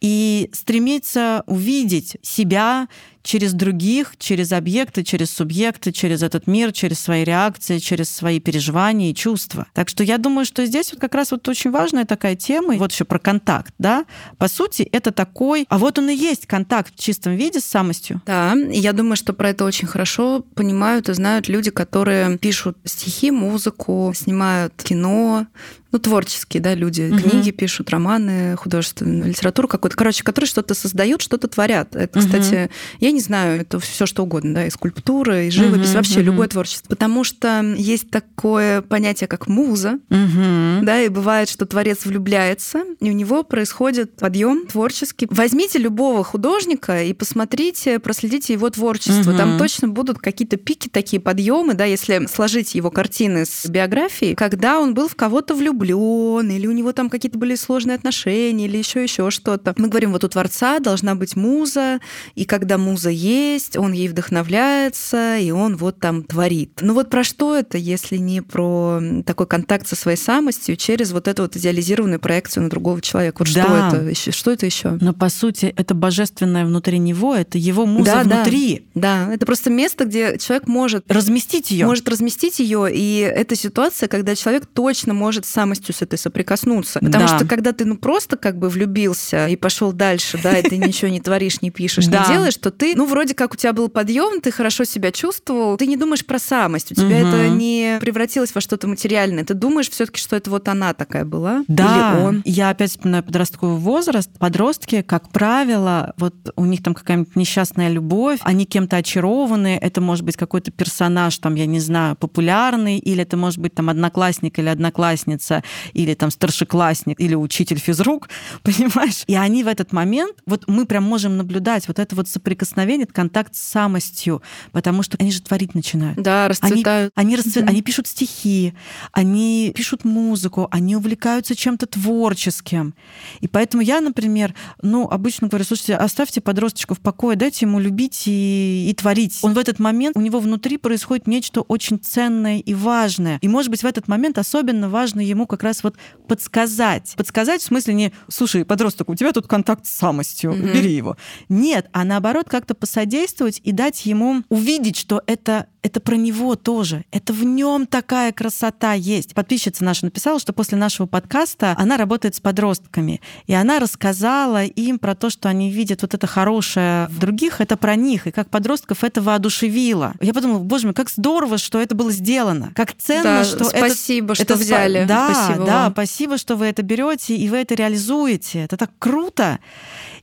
и стремиться увидеть себя через других, через объекты, через субъекты, через этот мир, через свои реакции, через свои переживания и чувства. Так что я думаю, что здесь вот как раз вот очень важная такая тема, вот еще про контакт, да. По сути, это такой, а вот он и есть контакт в чистом виде с самостью. Да, я думаю, что про это очень хорошо понимают и знают люди, которые пишут стихи, музыку, снимают кино, ну, творческие, да, люди, угу. книги пишут, романы, художественную литературу какую-то, короче, которые что-то создают, что-то творят. Это, угу. кстати, я не знаю, это все что угодно, да, и скульптура, и живопись, угу, вообще угу. любое творчество. Потому что есть такое понятие, как муза, угу. да, и бывает, что творец влюбляется, и у него происходит подъем творческий. Возьмите любого художника и посмотрите, проследите его творчество. Угу. Там точно будут какие-то пики, такие подъемы, да, если сложить его картины с биографией, когда он был в кого-то влюблен, или у него там какие-то были сложные отношения, или еще еще что-то. Мы говорим, вот у Творца должна быть муза, и когда муза есть, он ей вдохновляется, и он вот там творит. Ну вот про что это, если не про такой контакт со своей самостью через вот эту вот идеализированную проекцию на другого человека? Вот да. что это? еще? Что это еще? Но по сути это божественное внутри него, это его муза да, внутри. Да, да, это просто место, где человек может разместить ее, может разместить ее, и это ситуация, когда человек точно может сам самостью с этой соприкоснуться. Потому да. что когда ты ну просто как бы влюбился и пошел дальше, да, и ты ничего не творишь, не пишешь, не делаешь, то ты, ну вроде как у тебя был подъем, ты хорошо себя чувствовал, ты не думаешь про самость, у тебя это не превратилось во что-то материальное, ты думаешь все-таки, что это вот она такая была да. или он. Я опять вспоминаю подростковый возраст. Подростки, как правило, вот у них там какая-нибудь несчастная любовь, они кем-то очарованы, это может быть какой-то персонаж, там, я не знаю, популярный, или это может быть там одноклассник или одноклассница, или там старшеклассник, или учитель физрук, понимаешь? И они в этот момент, вот мы прям можем наблюдать вот это вот соприкосновение, контакт с самостью, потому что они же творить начинают. Да, расцветают. Они, они, расцвет... mm-hmm. они пишут стихи, они пишут музыку, они увлекаются чем-то творческим. И поэтому я, например, ну, обычно говорю, слушайте, оставьте подросточка в покое, дайте ему любить и, и творить. Он в этот момент, у него внутри происходит нечто очень ценное и важное. И, может быть, в этот момент особенно важно ему как раз вот подсказать. Подсказать в смысле не, слушай, подросток, у тебя тут контакт с самостью, mm-hmm. бери его. Нет, а наоборот как-то посодействовать и дать ему увидеть, что это это про него тоже. Это в нем такая красота есть. Подписчица наша написала, что после нашего подкаста она работает с подростками. И она рассказала им про то, что они видят вот это хорошее в других, это про них. И как подростков это воодушевило. Я подумала, боже мой, как здорово, что это было сделано. Как ценно, да, что спасибо, это... что это взяли. Да, спасибо да, вам. спасибо, что вы это берете и вы это реализуете. Это так круто.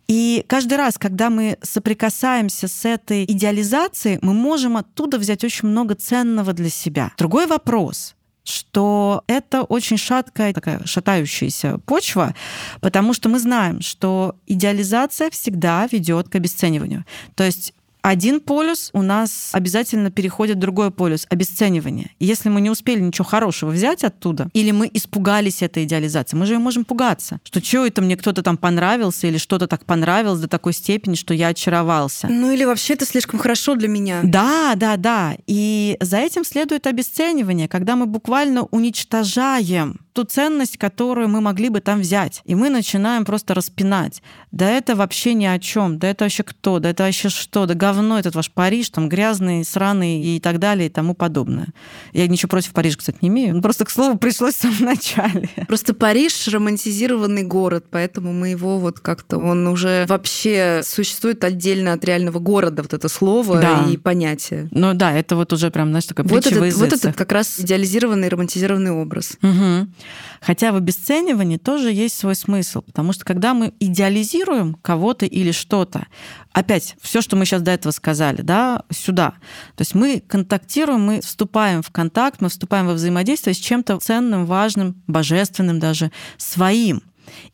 И каждый раз, когда мы соприкасаемся с этой идеализацией, мы можем оттуда взять очень много ценного для себя. Другой вопрос что это очень шаткая, такая шатающаяся почва, потому что мы знаем, что идеализация всегда ведет к обесцениванию. То есть один полюс у нас обязательно переходит в другой полюс — обесценивание. Если мы не успели ничего хорошего взять оттуда, или мы испугались этой идеализации, мы же ее можем пугаться, что что это мне кто-то там понравился, или что-то так понравилось до такой степени, что я очаровался. Ну или вообще это слишком хорошо для меня. Да, да, да. И за этим следует обесценивание, когда мы буквально уничтожаем ту ценность, которую мы могли бы там взять. И мы начинаем просто распинать. Да это вообще ни о чем. Да это вообще кто? Да это вообще что? Да говно этот ваш Париж, там грязный, сраный и так далее и тому подобное. Я ничего против Парижа, кстати, не имею. Просто, к слову, пришлось в самом начале. Просто Париж романтизированный город, поэтому мы его вот как-то... Он уже вообще существует отдельно от реального города, вот это слово да. и понятие. Ну да, это вот уже прям, знаешь, такой вот этот, вот этот как раз идеализированный романтизированный образ. Угу. Хотя в обесценивании тоже есть свой смысл, потому что когда мы идеализируем кого-то или что-то, опять все, что мы сейчас до этого сказали, да, сюда. То есть мы контактируем, мы вступаем в контакт, мы вступаем во взаимодействие с чем-то ценным, важным, божественным даже, своим.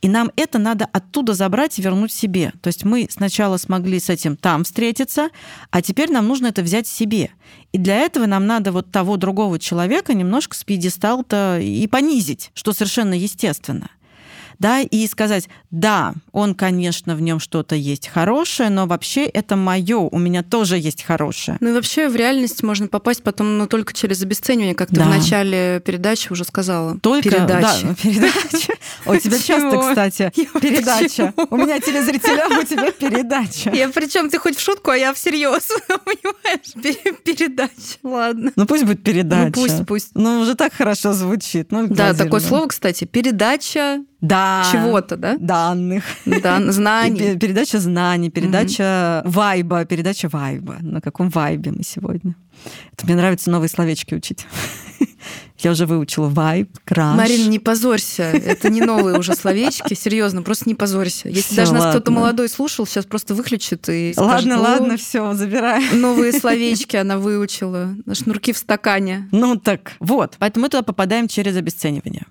И нам это надо оттуда забрать и вернуть себе. То есть мы сначала смогли с этим там встретиться, а теперь нам нужно это взять себе. И для этого нам надо вот того другого человека немножко с пьедестала-то и понизить, что совершенно естественно. Да, и сказать, да, он, конечно, в нем что-то есть хорошее, но вообще это мое, у меня тоже есть хорошее. Ну и вообще в реальность можно попасть потом, но только через обесценивание, как ты да. в начале передачи уже сказала. Только передачи. Да, передача. У тебя часто, кстати, передача. У меня телезрителя, у тебя передача. Я причем ты хоть в шутку, а я всерьез, понимаешь? Передача. Ладно. Ну пусть будет передача. Ну пусть, пусть. Ну уже так хорошо звучит. Ну, да, такое слово, кстати, передача да, чего-то, да? Данных. Да, знаний. Передача знаний, передача угу. вайба, передача вайба. На каком вайбе мы сегодня? Это мне нравится новые словечки учить. Я уже выучила вайб, краш. Марина, не позорься. Это не новые уже словечки. Серьезно, просто не позорься. Если всё, даже нас кто-то молодой слушал, сейчас просто выключит и скажет, Ладно, ладно, все, забирай. Новые словечки она выучила. Шнурки в стакане. Ну так, вот. Поэтому мы туда попадаем через обесценивание.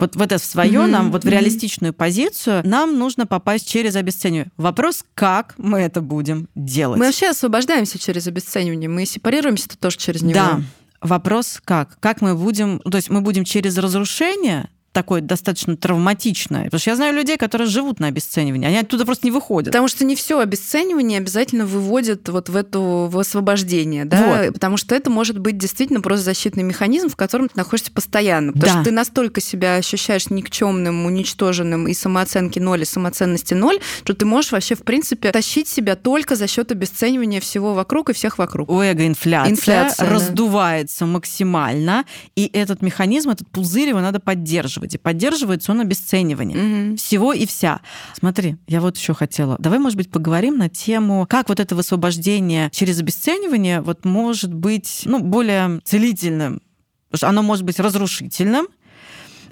Вот в это в свое mm-hmm. нам, вот в реалистичную позицию, нам нужно попасть через обесценивание. Вопрос, как мы это будем делать? Мы вообще освобождаемся через обесценивание, мы сепарируемся -то тоже через него. Да. Вопрос, как? Как мы будем, то есть мы будем через разрушение такое достаточно травматичное. Потому что я знаю людей, которые живут на обесценивании, они оттуда просто не выходят. Потому что не все обесценивание обязательно выводит вот в эту в освобождение, да, вот. потому что это может быть действительно просто защитный механизм, в котором ты находишься постоянно, потому да. что ты настолько себя ощущаешь никчемным, уничтоженным и самооценки ноль, и самоценности ноль, что ты можешь вообще в принципе тащить себя только за счет обесценивания всего вокруг и всех вокруг. У эго инфляция, инфляция раздувается да. максимально, и этот механизм, этот пузырь его надо поддерживать поддерживать. И поддерживается он обесценивание угу. всего и вся. Смотри, я вот еще хотела. Давай, может быть, поговорим на тему, как вот это высвобождение через обесценивание вот может быть ну, более целительным. Потому что оно может быть разрушительным,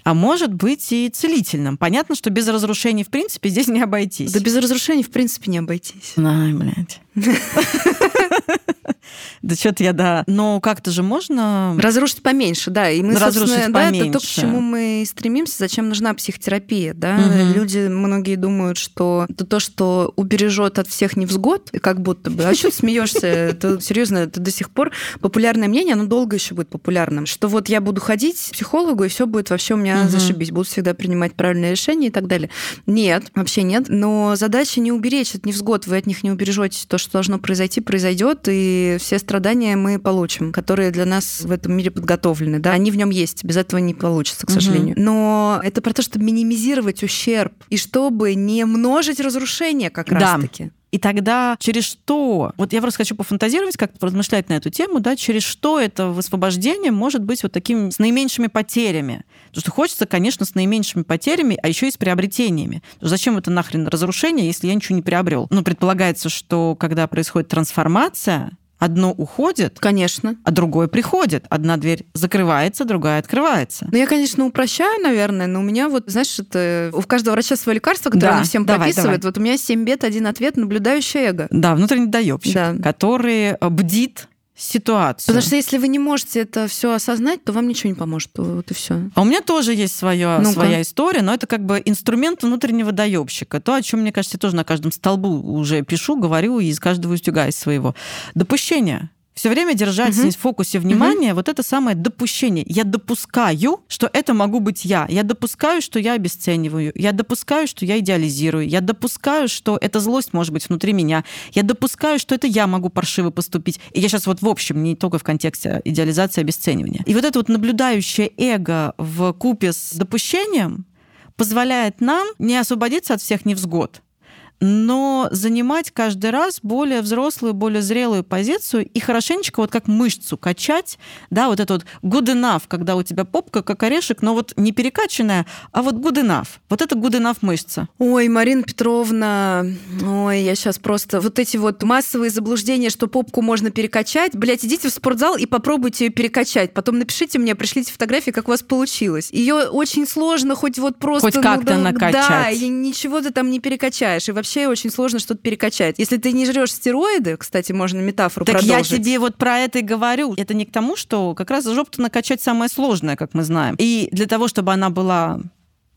а может быть и целительным. Понятно, что без разрушений, в принципе, здесь не обойтись. Да без разрушений, в принципе, не обойтись. Ай, блядь. Да что-то я, да. Но как-то же можно... Разрушить поменьше, да. И мы, Разрушить да, это то, к чему мы стремимся, зачем нужна психотерапия, да. Угу. Люди, многие думают, что это то, что убережет от всех невзгод, как будто бы. А что ты смеешься? Это серьезно, это до сих пор популярное мнение, оно долго еще будет популярным. Что вот я буду ходить к психологу, и все будет вообще у меня угу. зашибись, буду всегда принимать правильные решения и так далее. Нет, вообще нет. Но задача не уберечь от невзгод, вы от них не убережете. То, что должно произойти, произойдет, и все страдания мы получим, которые для нас в этом мире подготовлены. Да, они в нем есть, без этого не получится, к сожалению. Угу. Но это про то, чтобы минимизировать ущерб и чтобы не множить разрушения как раз-таки. И тогда через что? Вот я просто хочу пофантазировать, как-то размышлять на эту тему, да, через что это высвобождение может быть вот таким с наименьшими потерями. Потому что хочется, конечно, с наименьшими потерями, а еще и с приобретениями. Зачем это нахрен разрушение, если я ничего не приобрел? Ну, предполагается, что когда происходит трансформация, Одно уходит, конечно, а другое приходит. Одна дверь закрывается, другая открывается. Ну, я, конечно, упрощаю, наверное, но у меня вот, знаешь, это у каждого врача свое лекарство, которое да, он всем давай, прописывает. Давай. Вот у меня 7 бед, один ответ, наблюдающее эго. Да, внутренний доебщик, да. который бдит ситуацию. Потому что если вы не можете это все осознать, то вам ничего не поможет. Вот и все. А у меня тоже есть своя, ну своя история, но это как бы инструмент внутреннего доебщика. То, о чем, мне кажется, я тоже на каждом столбу уже пишу, говорю и из каждого утюга из своего. Допущение все время держать угу. в фокусе внимания угу. вот это самое допущение. Я допускаю, что это могу быть я. Я допускаю, что я обесцениваю. Я допускаю, что я идеализирую. Я допускаю, что эта злость может быть внутри меня. Я допускаю, что это я могу паршиво поступить. И я сейчас вот в общем, не только в контексте идеализации, обесценивания. И вот это вот наблюдающее эго в купе с допущением позволяет нам не освободиться от всех невзгод, но занимать каждый раз более взрослую, более зрелую позицию и хорошенечко вот как мышцу качать, да, вот это вот good enough, когда у тебя попка как орешек, но вот не перекачанная, а вот good enough. Вот это good enough мышца. Ой, Марина Петровна, ой, я сейчас просто... Вот эти вот массовые заблуждения, что попку можно перекачать, блядь, идите в спортзал и попробуйте ее перекачать. Потом напишите мне, пришлите фотографии, как у вас получилось. Ее очень сложно хоть вот просто... Хоть как-то ну, накачать. Да, и ничего ты там не перекачаешь. И вообще вообще очень сложно что-то перекачать. Если ты не жрешь стероиды, кстати, можно метафору так продолжить. я тебе вот про это и говорю. Это не к тому, что как раз жопу накачать самое сложное, как мы знаем. И для того, чтобы она была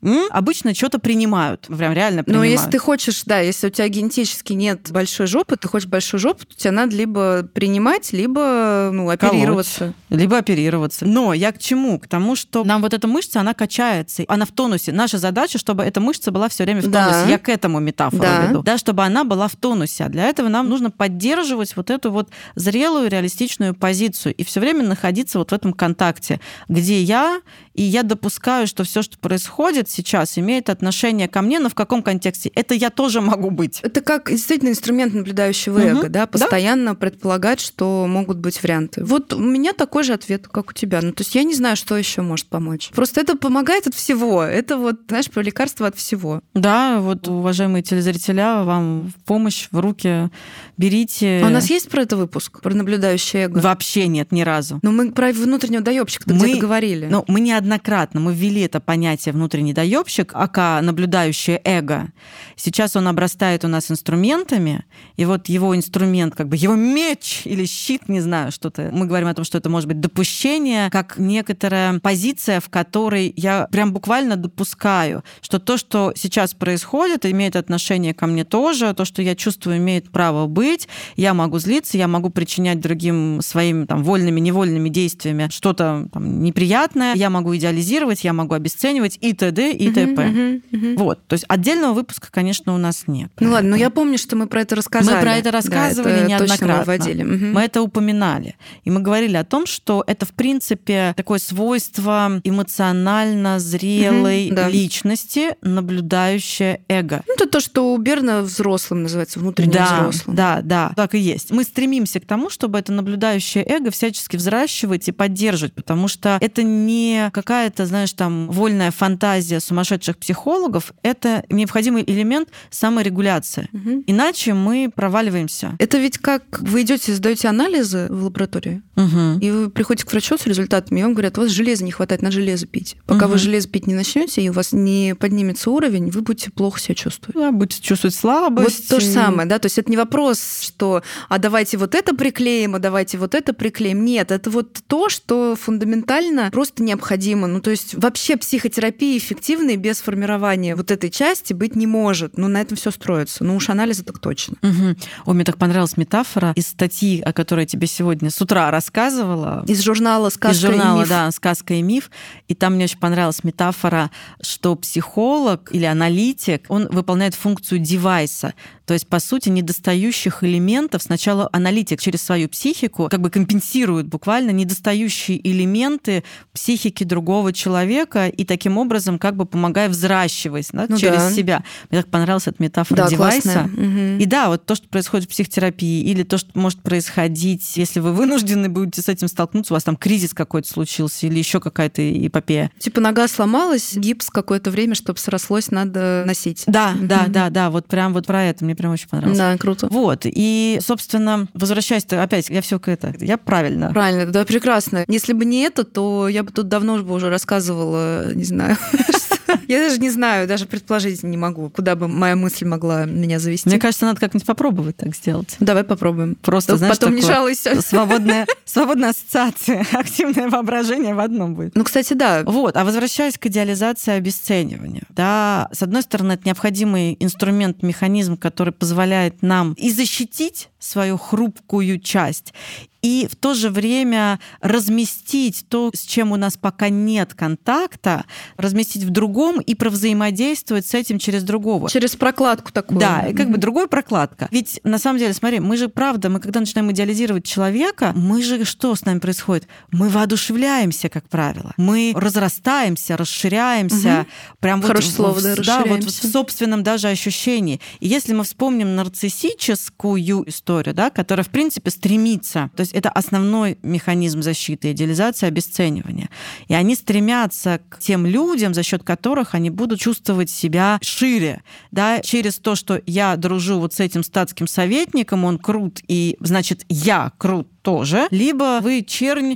м, обычно что-то принимают, прям реально принимают. Но если ты хочешь, да, если у тебя генетически нет большой жопы, ты хочешь большую жопу, то тебе надо либо принимать, либо ну, оперироваться. Колоть, либо оперироваться. Но я к чему? К тому, что нам вот эта мышца, она качается, она в тонусе. Наша задача, чтобы эта мышца была все время в тонусе. Да. Я к этому метафору да. веду. Да, чтобы она была в тонусе. А для этого нам нужно поддерживать вот эту вот зрелую, реалистичную позицию и все время находиться вот в этом контакте, где я, и я допускаю, что все, что происходит сейчас, имеет отношение ко мне, но в каком контексте? Это я тоже могу быть. Это как действительно инструмент наблюдающего угу. эго, да, постоянно да? предполагать, что могут быть варианты. Вот у меня такой же ответ, как у тебя. Ну, то есть я не знаю, что еще может помочь. Просто это помогает от всего. Это вот, знаешь, про лекарство от всего. Да, вот, уважаемые телезрителя, вам в помощь, в руки берите. А у нас есть про это выпуск? Про наблюдающее эго? Вообще нет, ни разу. Но мы про внутреннего доебщика мы, где-то говорили. Ну, мы неоднократно мы ввели это понятие внутренний доебщик, ака наблюдающее эго. Сейчас он обрастает у нас инструментами, и вот его инструмент, как бы его меч или щит, не знаю, что-то. Мы говорим о том, что это может быть допущение, как некоторая позиция, в которой я прям буквально допускаю, что то, что сейчас происходит, имеет отношение ко мне тоже, то, что я чувствую, имеет право быть, я могу злиться, я могу причинять другим своими там вольными, невольными действиями что-то там, неприятное, я могу идеализировать, я могу обесценивать и т.д. и т.п. Вот, то есть отдельного выпуска, конечно, у нас нет. Ну ладно, но я помню, что мы про это рассказывали. Мы про это рассказывали да, это неоднократно. Мы, угу. мы это упоминали. И мы говорили о том, что это, в принципе, такое свойство эмоционально зрелой угу, да. личности, наблюдающее эго. Ну, это то, что у Берна взрослым называется, внутренним да, взрослым. Да, да, так и есть. Мы стремимся к тому, чтобы это наблюдающее эго всячески взращивать и поддерживать, потому что это не какая-то, знаешь, там, вольная фантазия сумасшедших психологов, это необходимый элемент саморегуляции. Угу. Иначе мы проваливаемся. Это ведь как вы идете, сдаете анализы в лаборатории, угу. и вы приходите к врачу с результатами, и он говорит, у вас железа не хватает, на железо пить. Пока угу. вы железо пить не начнете, и у вас не поднимется уровень, вы будете плохо себя чувствовать. Да, будете чувствовать слабость. Вот то же самое, да, то есть это не вопрос, что а давайте вот это приклеим, а давайте вот это приклеим. Нет, это вот то, что фундаментально просто необходимо. Ну, то есть вообще психотерапия эффективной без формирования вот этой части быть не может. Ну, на этом все строится. Ну уж анализы так точно. Угу. О, мне так понравилась метафора из статьи, о которой я тебе сегодня с утра рассказывала. Из журнала «Сказка из журнала, и миф». да, «Сказка и миф». И там мне очень понравилась метафора, что психолог или аналитик, он выполняет функцию девайса. То есть, по сути, недостающих элементов сначала аналитик через свою психику как бы компенсирует буквально недостающие элементы психики другого человека и таким образом как бы помогая взращивать да, ну через да. себя. Мне так понравилась эта метафора да, девайса. Угу. И да, вот то, что происходит в психотерапии, или то, что может происходить, если вы вынуждены будете с этим столкнуться, у вас там кризис какой-то случился, или еще какая-то эпопея. Типа нога сломалась, гипс какое-то время, чтобы срослось, надо носить. Да, угу. да, да, да, вот прям вот про это мне прям очень понравилось. Да, круто. Вот, и, собственно, возвращаясь опять, я все к это, я правильно. Правильно, да, прекрасно. Если бы не это, то я бы тут давно уже рассказывала, не знаю, Я даже не знаю, даже предположить не могу, куда бы моя мысль могла меня завести. Мне кажется, надо как-нибудь попробовать так сделать. Давай попробуем. Просто, знаешь, потом не жалуйся. Свободная, свободная ассоциация, активное воображение в одном будет. Ну, кстати, да. Вот. А возвращаясь к идеализации обесценивания. Да, с одной стороны, это необходимый инструмент, механизм, который позволяет нам и защитить свою хрупкую часть, и в то же время разместить то, с чем у нас пока нет контакта, разместить в другом и провзаимодействовать с этим через другого. Через прокладку такую. Да, и как бы другой прокладка. Ведь на самом деле, смотри, мы же правда, мы когда начинаем идеализировать человека, мы же что с нами происходит? Мы воодушевляемся, как правило. Мы разрастаемся, расширяемся. Угу. Прям Хорошее вот, слово, да, да, вот в собственном даже ощущении. И если мы вспомним нарциссическую историю, да, которая, в принципе, стремится, то есть это основной механизм защиты, идеализация, обесценивания. И они стремятся к тем людям, за счет которых они будут чувствовать себя шире, да, через то, что я дружу вот с этим статским советником, он крут, и значит, я крут тоже, либо вы чернь,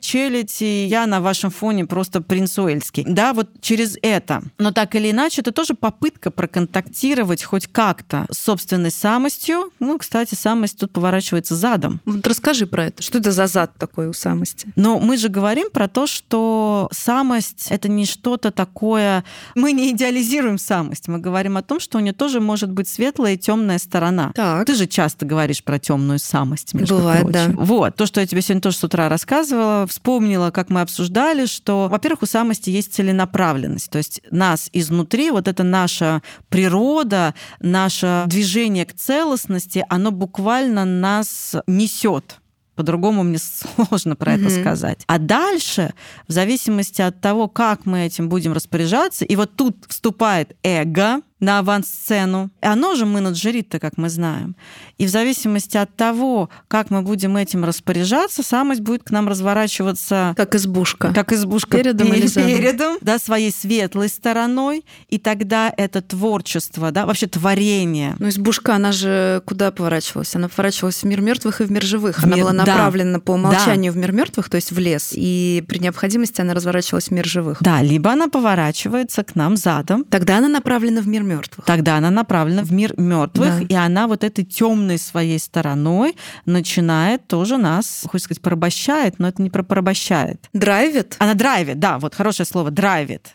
и я на вашем фоне просто принц Уэльский. Да, вот через это. Но так или иначе, это тоже попытка проконтактировать хоть как-то с собственной самостью. Ну, кстати, самость тут поворачивается задом. Вот расскажи про это. Что это за зад такой у самости? Но мы же говорим про то, что самость — это не что-то такое... Мы не идеализируем самость. Мы говорим о том, что у нее тоже может быть светлая и темная сторона. Так. Ты же часто говоришь про темную самость, между Бывает, прочим. да. Вот. То, что я тебе сегодня тоже с утра рассказывала, вспомнила, как мы обсуждали, что, во-первых, у самости есть целенаправленность. То есть нас изнутри, вот это наша природа, наше движение к целостности, оно буквально нас несет. По-другому мне сложно про это Мгм. сказать. А дальше, в зависимости от того, как мы этим будем распоряжаться, и вот тут вступает эго на авансцену. Оно же менеджерит-то, как мы знаем. И в зависимости от того, как мы будем этим распоряжаться, самость будет к нам разворачиваться Как избушка. как избушка Передом пе- или передом, да, своей светлой стороной, и тогда это творчество, да, вообще творение. Ну, избушка, она же куда поворачивалась? Она поворачивалась в мир мертвых и в мир живых. Она мир- была да. направлена по умолчанию в мир мертвых, то есть в лес. И при необходимости она разворачивалась в мир живых. Да, либо она поворачивается к нам задом, Тогда она направлена в мир мертвых. Тогда она направлена в мир мертвых, Да. и она вот этой темной своей стороной начинает тоже нас, хочется сказать, порабощает, но это не про порабощает. Драйвит? Она драйвит, да, вот хорошее слово, драйвит.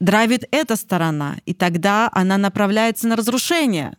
Драйвит эта сторона, и тогда она направляется на разрушение.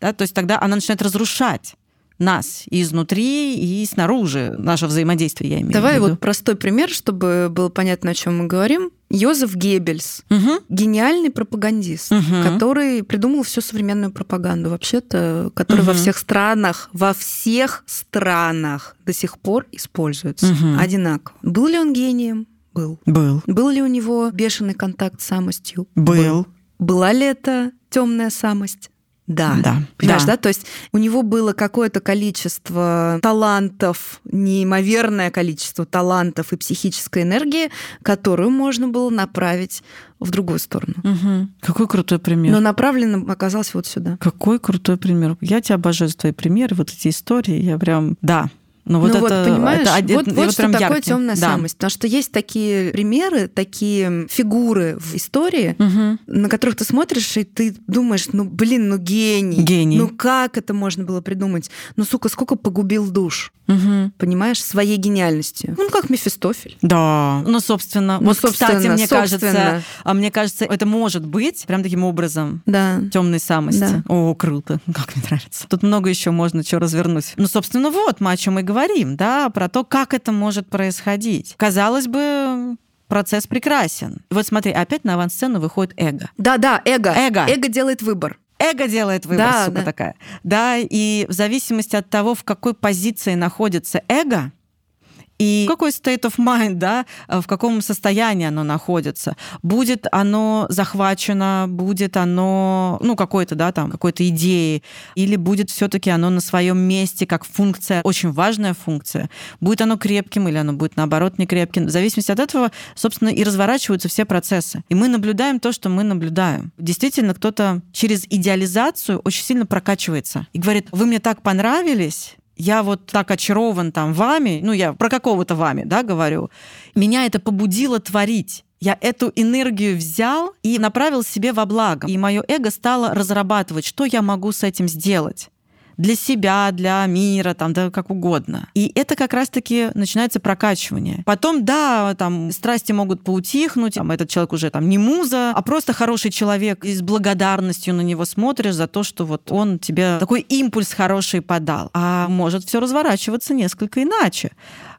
Да, то есть тогда она начинает разрушать нас и изнутри, и снаружи, наше взаимодействие, я имею Давай в виду. вот простой пример, чтобы было понятно, о чем мы говорим. Йозеф Геббельс. Мгм. Гениальный пропагандист, Мгм. который придумал всю современную пропаганду, вообще-то, которая во Мгм. всех странах, во всех странах до сих пор используется Мгм. одинаково. Был ли он гением? Был. Был. Был ли у него бешеный контакт с самостью? Был. Была ли это темная самость? Да. Да. Понимаешь, Да. да. То есть у него было какое-то количество талантов, неимоверное количество талантов и психической энергии, которую можно было направить в другую сторону. Мгм. Какой крутой пример. Но направлено оказалось вот сюда. Какой крутой пример. Я тебя обожаю за твои примеры, вот эти истории. Я прям, да. Ну вот ну это, вот, понимаешь, это вот, и вот что прям такое яркий. темная Да. самость. Потому что есть такие примеры, такие фигуры в истории, Мгм. на которых ты смотришь, и ты думаешь, ну, блин, ну гений. Гений. Ну как это можно было придумать? Ну, сука, сколько погубил душ, Мгм. понимаешь, своей гениальностью. Ну, как Мефистофель. Да. Ну, собственно, Ну, вот, кстати, собственно, мне кажется, собственно. а мне кажется, это может быть прям таким образом Да. темной самости. Да. О, круто, как мне нравится. Тут много еще можно чего развернуть. Ну, собственно, вот мы о чем и говорим, да, про то, как это может происходить. Казалось бы, процесс прекрасен. Вот смотри, опять на авансцену выходит эго. Да, да, эго. Эго. Эго делает выбор. Эго делает выбор, Да, сука да. такая. Да, и в зависимости от того, в какой позиции находится эго, и какой state of mind, да, в каком состоянии оно находится. Будет оно захвачено, будет оно, ну, какой-то, да, там, какой-то идеей, или будет все таки оно на своем месте как функция, очень важная функция. Будет оно крепким или оно будет, наоборот, не крепким. В зависимости от этого, собственно, и разворачиваются все процессы. И мы наблюдаем то, что мы наблюдаем. Действительно, кто-то через идеализацию очень сильно прокачивается и говорит, вы мне так понравились, я вот так очарован там вами, ну я про какого-то вами, да, говорю, меня это побудило творить. Я эту энергию взял и направил себе во благо. И мое эго стало разрабатывать, что я могу с этим сделать для себя, для мира, там, да как угодно. И это как раз-таки начинается прокачивание. Потом, да, там страсти могут поутихнуть, там, этот человек уже там не муза, а просто хороший человек, и с благодарностью на него смотришь за то, что вот он тебе такой импульс хороший подал. А может все разворачиваться несколько иначе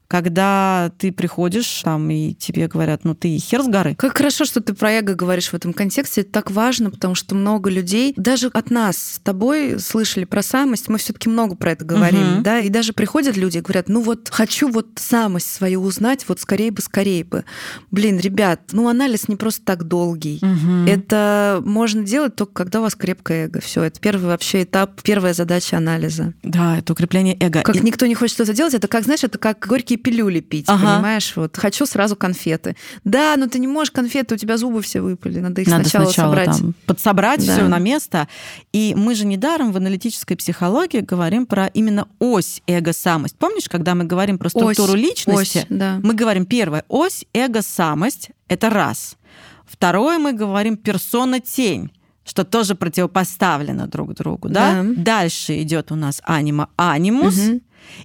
когда ты приходишь там и тебе говорят, ну ты хер с горы. Как хорошо, что ты про эго говоришь в этом контексте. Это так важно, потому что много людей, даже от нас с тобой слышали про самость, мы все таки много про это говорим, Мгм. да, и даже приходят люди и говорят, ну вот хочу вот самость свою узнать, вот скорее бы, скорее бы. Блин, ребят, ну анализ не просто так долгий. Мгм. Это можно делать только когда у вас крепкое эго. Все, это первый вообще этап, первая задача анализа. Да, это укрепление эго. Как И- никто не хочет это делать, это как, знаешь, это как горькие пилюли пить, ага. понимаешь? Вот хочу сразу конфеты. Да, но ты не можешь конфеты, у тебя зубы все выпали, надо их надо сначала, сначала собрать. Там, подсобрать да. все на место. И мы же недаром в аналитической психологии говорим про именно ось эго-самость. Помнишь, когда мы говорим про структуру ось, личности, ось, да. мы говорим первое, ось эго-самость — это раз. Второе, мы говорим персона-тень что тоже противопоставлено друг другу, да? да. Дальше идет у нас анима анимус, угу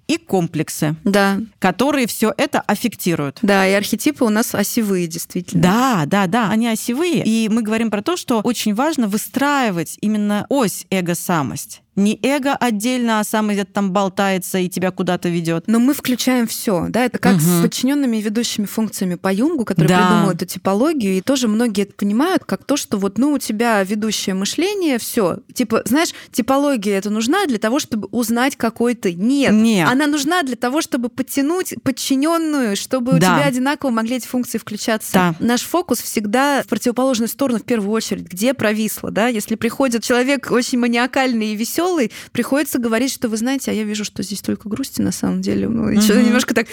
и комплексы, да. которые все это аффектируют. Да, и архетипы у нас осевые, действительно. Да, да, да, они осевые. И мы говорим про то, что очень важно выстраивать именно ось эго-самость не эго отдельно, а сам где-то там болтается и тебя куда-то ведет. Но мы включаем все, да, это как угу. с подчиненными ведущими функциями по Юнгу, который да. придумал эту типологию, и тоже многие это понимают как то, что вот, ну, у тебя ведущее мышление, все, типа, знаешь, типология это нужна для того, чтобы узнать, какой ты. Нет, Нет. она нужна для того, чтобы подтянуть подчиненную, чтобы да. у тебя одинаково могли эти функции включаться. Да. Наш фокус всегда в противоположную сторону в первую очередь, где провисло, да, если приходит человек очень маниакальный и веселый веселый, приходится говорить, что вы знаете, а я вижу, что здесь только грусти на самом деле. Ну, угу. немножко так...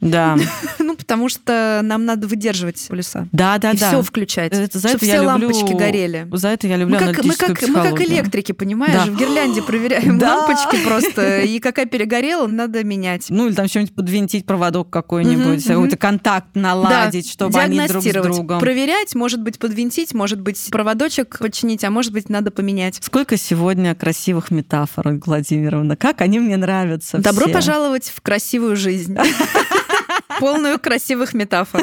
Да. ну, потому что нам надо выдерживать полюса. Да, да, и да. все включать. Это, за чтобы это все люблю... лампочки горели. За это я люблю мы как, мы как, мы как электрики, понимаешь? Да. В гирлянде проверяем да. лампочки просто, и какая перегорела, надо менять. Ну, или там что-нибудь подвинтить, проводок какой-нибудь, какой-то контакт наладить, да. чтобы они друг с другом. Проверять, может быть, подвинтить, может быть, проводочек починить, а может быть, надо поменять. Сколько сегодня красивых метафор, Владимировна. Как они мне нравятся. Добро все. пожаловать в красивую жизнь. Полную красивых метафор.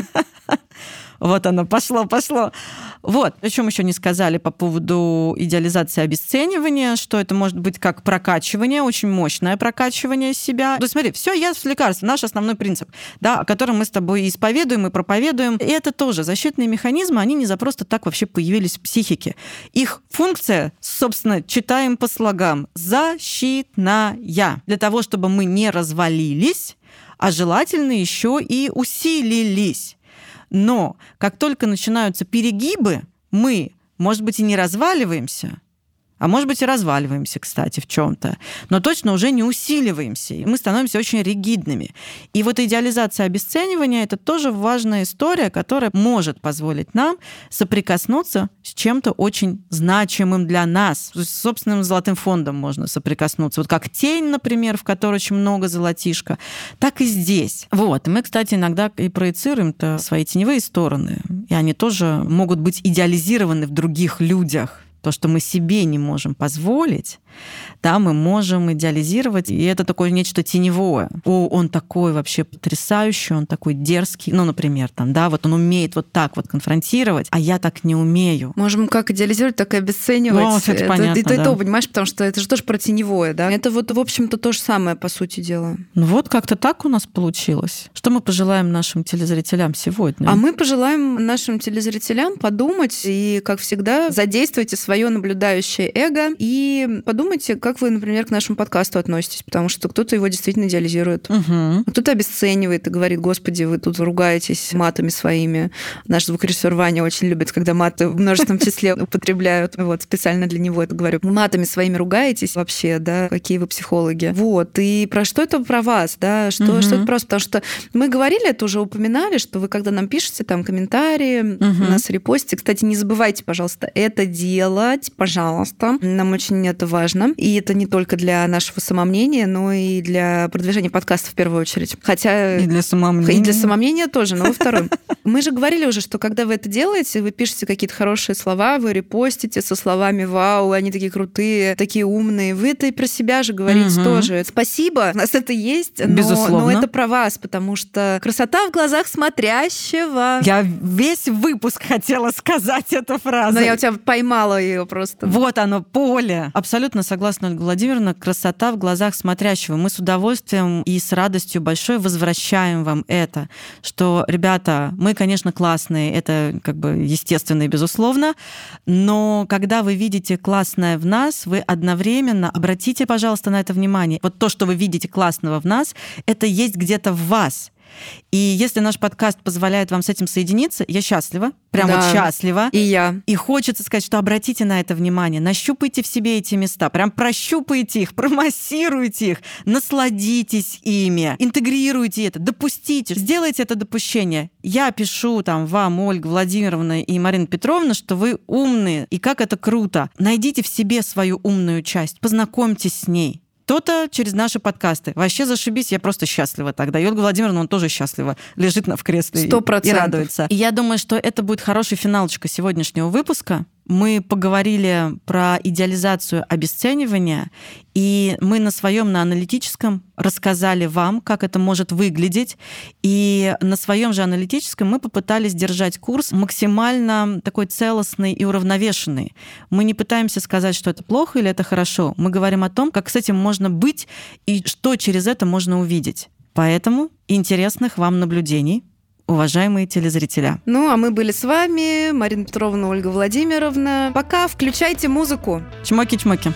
Вот оно, пошло, пошло. Вот, о чем еще не сказали по поводу идеализации обесценивания, что это может быть как прокачивание, очень мощное прокачивание себя. То есть смотри, все ясно лекарство, наш основной принцип, да, о котором мы с тобой исповедуем и проповедуем. И это тоже защитные механизмы, они не за просто так вообще появились в психике. Их функция, собственно, читаем по слогам, защитная. Для того, чтобы мы не развалились, а желательно еще и усилились. Но как только начинаются перегибы, мы, может быть, и не разваливаемся, а может быть и разваливаемся, кстати, в чем-то, но точно уже не усиливаемся, и мы становимся очень ригидными. И вот идеализация обесценивания — это тоже важная история, которая может позволить нам соприкоснуться с чем-то очень значимым для нас. С собственным золотым фондом можно соприкоснуться. Вот как тень, например, в которой очень много золотишка, так и здесь. Вот. Мы, кстати, иногда и проецируем-то свои теневые стороны, и они тоже могут быть идеализированы в других людях то, что мы себе не можем позволить, да, мы можем идеализировать, и это такое нечто теневое. О, он такой вообще потрясающий, он такой дерзкий, ну, например, там, да, вот он умеет вот так вот конфронтировать, а я так не умею. Можем как идеализировать, так и обесценивать. Ну, это, это понятно, и то, да. то, понимаешь, потому что это же тоже про теневое, да. Это вот, в общем-то, то же самое, по сути дела. Ну вот как-то так у нас получилось. Что мы пожелаем нашим телезрителям сегодня? А мы пожелаем нашим телезрителям подумать и, как всегда, задействуйте свое наблюдающее эго и подумайте, подумайте, как вы, например, к нашему подкасту относитесь, потому что кто-то его действительно идеализирует, угу. кто-то обесценивает и говорит, господи, вы тут ругаетесь матами своими. Наш звукорежиссер Ваня очень любит, когда маты в множественном числе употребляют. Вот, специально для него это говорю. Матами своими ругаетесь вообще, да, какие вы психологи. Вот, и про что это про вас, да, что, угу. что это просто, потому что мы говорили, это уже упоминали, что вы, когда нам пишете там комментарии, угу. нас репостите, кстати, не забывайте, пожалуйста, это делать, пожалуйста. Нам очень это важно важно. И это не только для нашего самомнения, но и для продвижения подкаста в первую очередь. Хотя... И для самомнения. И для самомнения тоже, но во втором. Мы же говорили уже, что когда вы это делаете, вы пишете какие-то хорошие слова, вы репостите со словами «Вау, они такие крутые, такие умные». Вы это и про себя же говорите угу. тоже. Спасибо, у нас это есть, но, Безусловно. но это про вас, потому что красота в глазах смотрящего. Я весь выпуск хотела сказать эту фразу. Но я у тебя поймала ее просто. Вот оно, поле. Абсолютно согласна, Ольга Владимировна, красота в глазах смотрящего. Мы с удовольствием и с радостью большой возвращаем вам это, что, ребята, мы, конечно, классные, это как бы естественно и безусловно, но когда вы видите классное в нас, вы одновременно обратите, пожалуйста, на это внимание. Вот то, что вы видите классного в нас, это есть где-то в вас. И если наш подкаст позволяет вам с этим соединиться, я счастлива, прям Да. вот счастлива. И я. И хочется сказать, что обратите на это внимание, нащупайте в себе эти места, прям прощупайте их, промассируйте их, насладитесь ими, интегрируйте это, допустите, сделайте это допущение. Я пишу там вам, Ольга Владимировна и Марина Петровна, что вы умные, и как это круто. Найдите в себе свою умную часть, познакомьтесь с ней. То-то через наши подкасты. Вообще зашибись, я просто счастлива тогда. И Ольга Владимировна, он тоже счастлива. Лежит на в кресле и- Сто и процентов. радуется. И я думаю, что это будет хороший финалочка сегодняшнего выпуска. Мы поговорили про идеализацию обесценивания, и мы на своем, на аналитическом рассказали вам, как это может выглядеть. И на своем же аналитическом мы попытались держать курс максимально такой целостный и уравновешенный. Мы не пытаемся сказать, что это плохо или это хорошо. Мы говорим о том, как с этим можно быть и что через это можно увидеть. Поэтому интересных вам наблюдений, уважаемые телезрителя. Ну, а мы были с вами, Марина Петровна, Ольга Владимировна. Пока, включайте музыку. Чмоки-чмоки.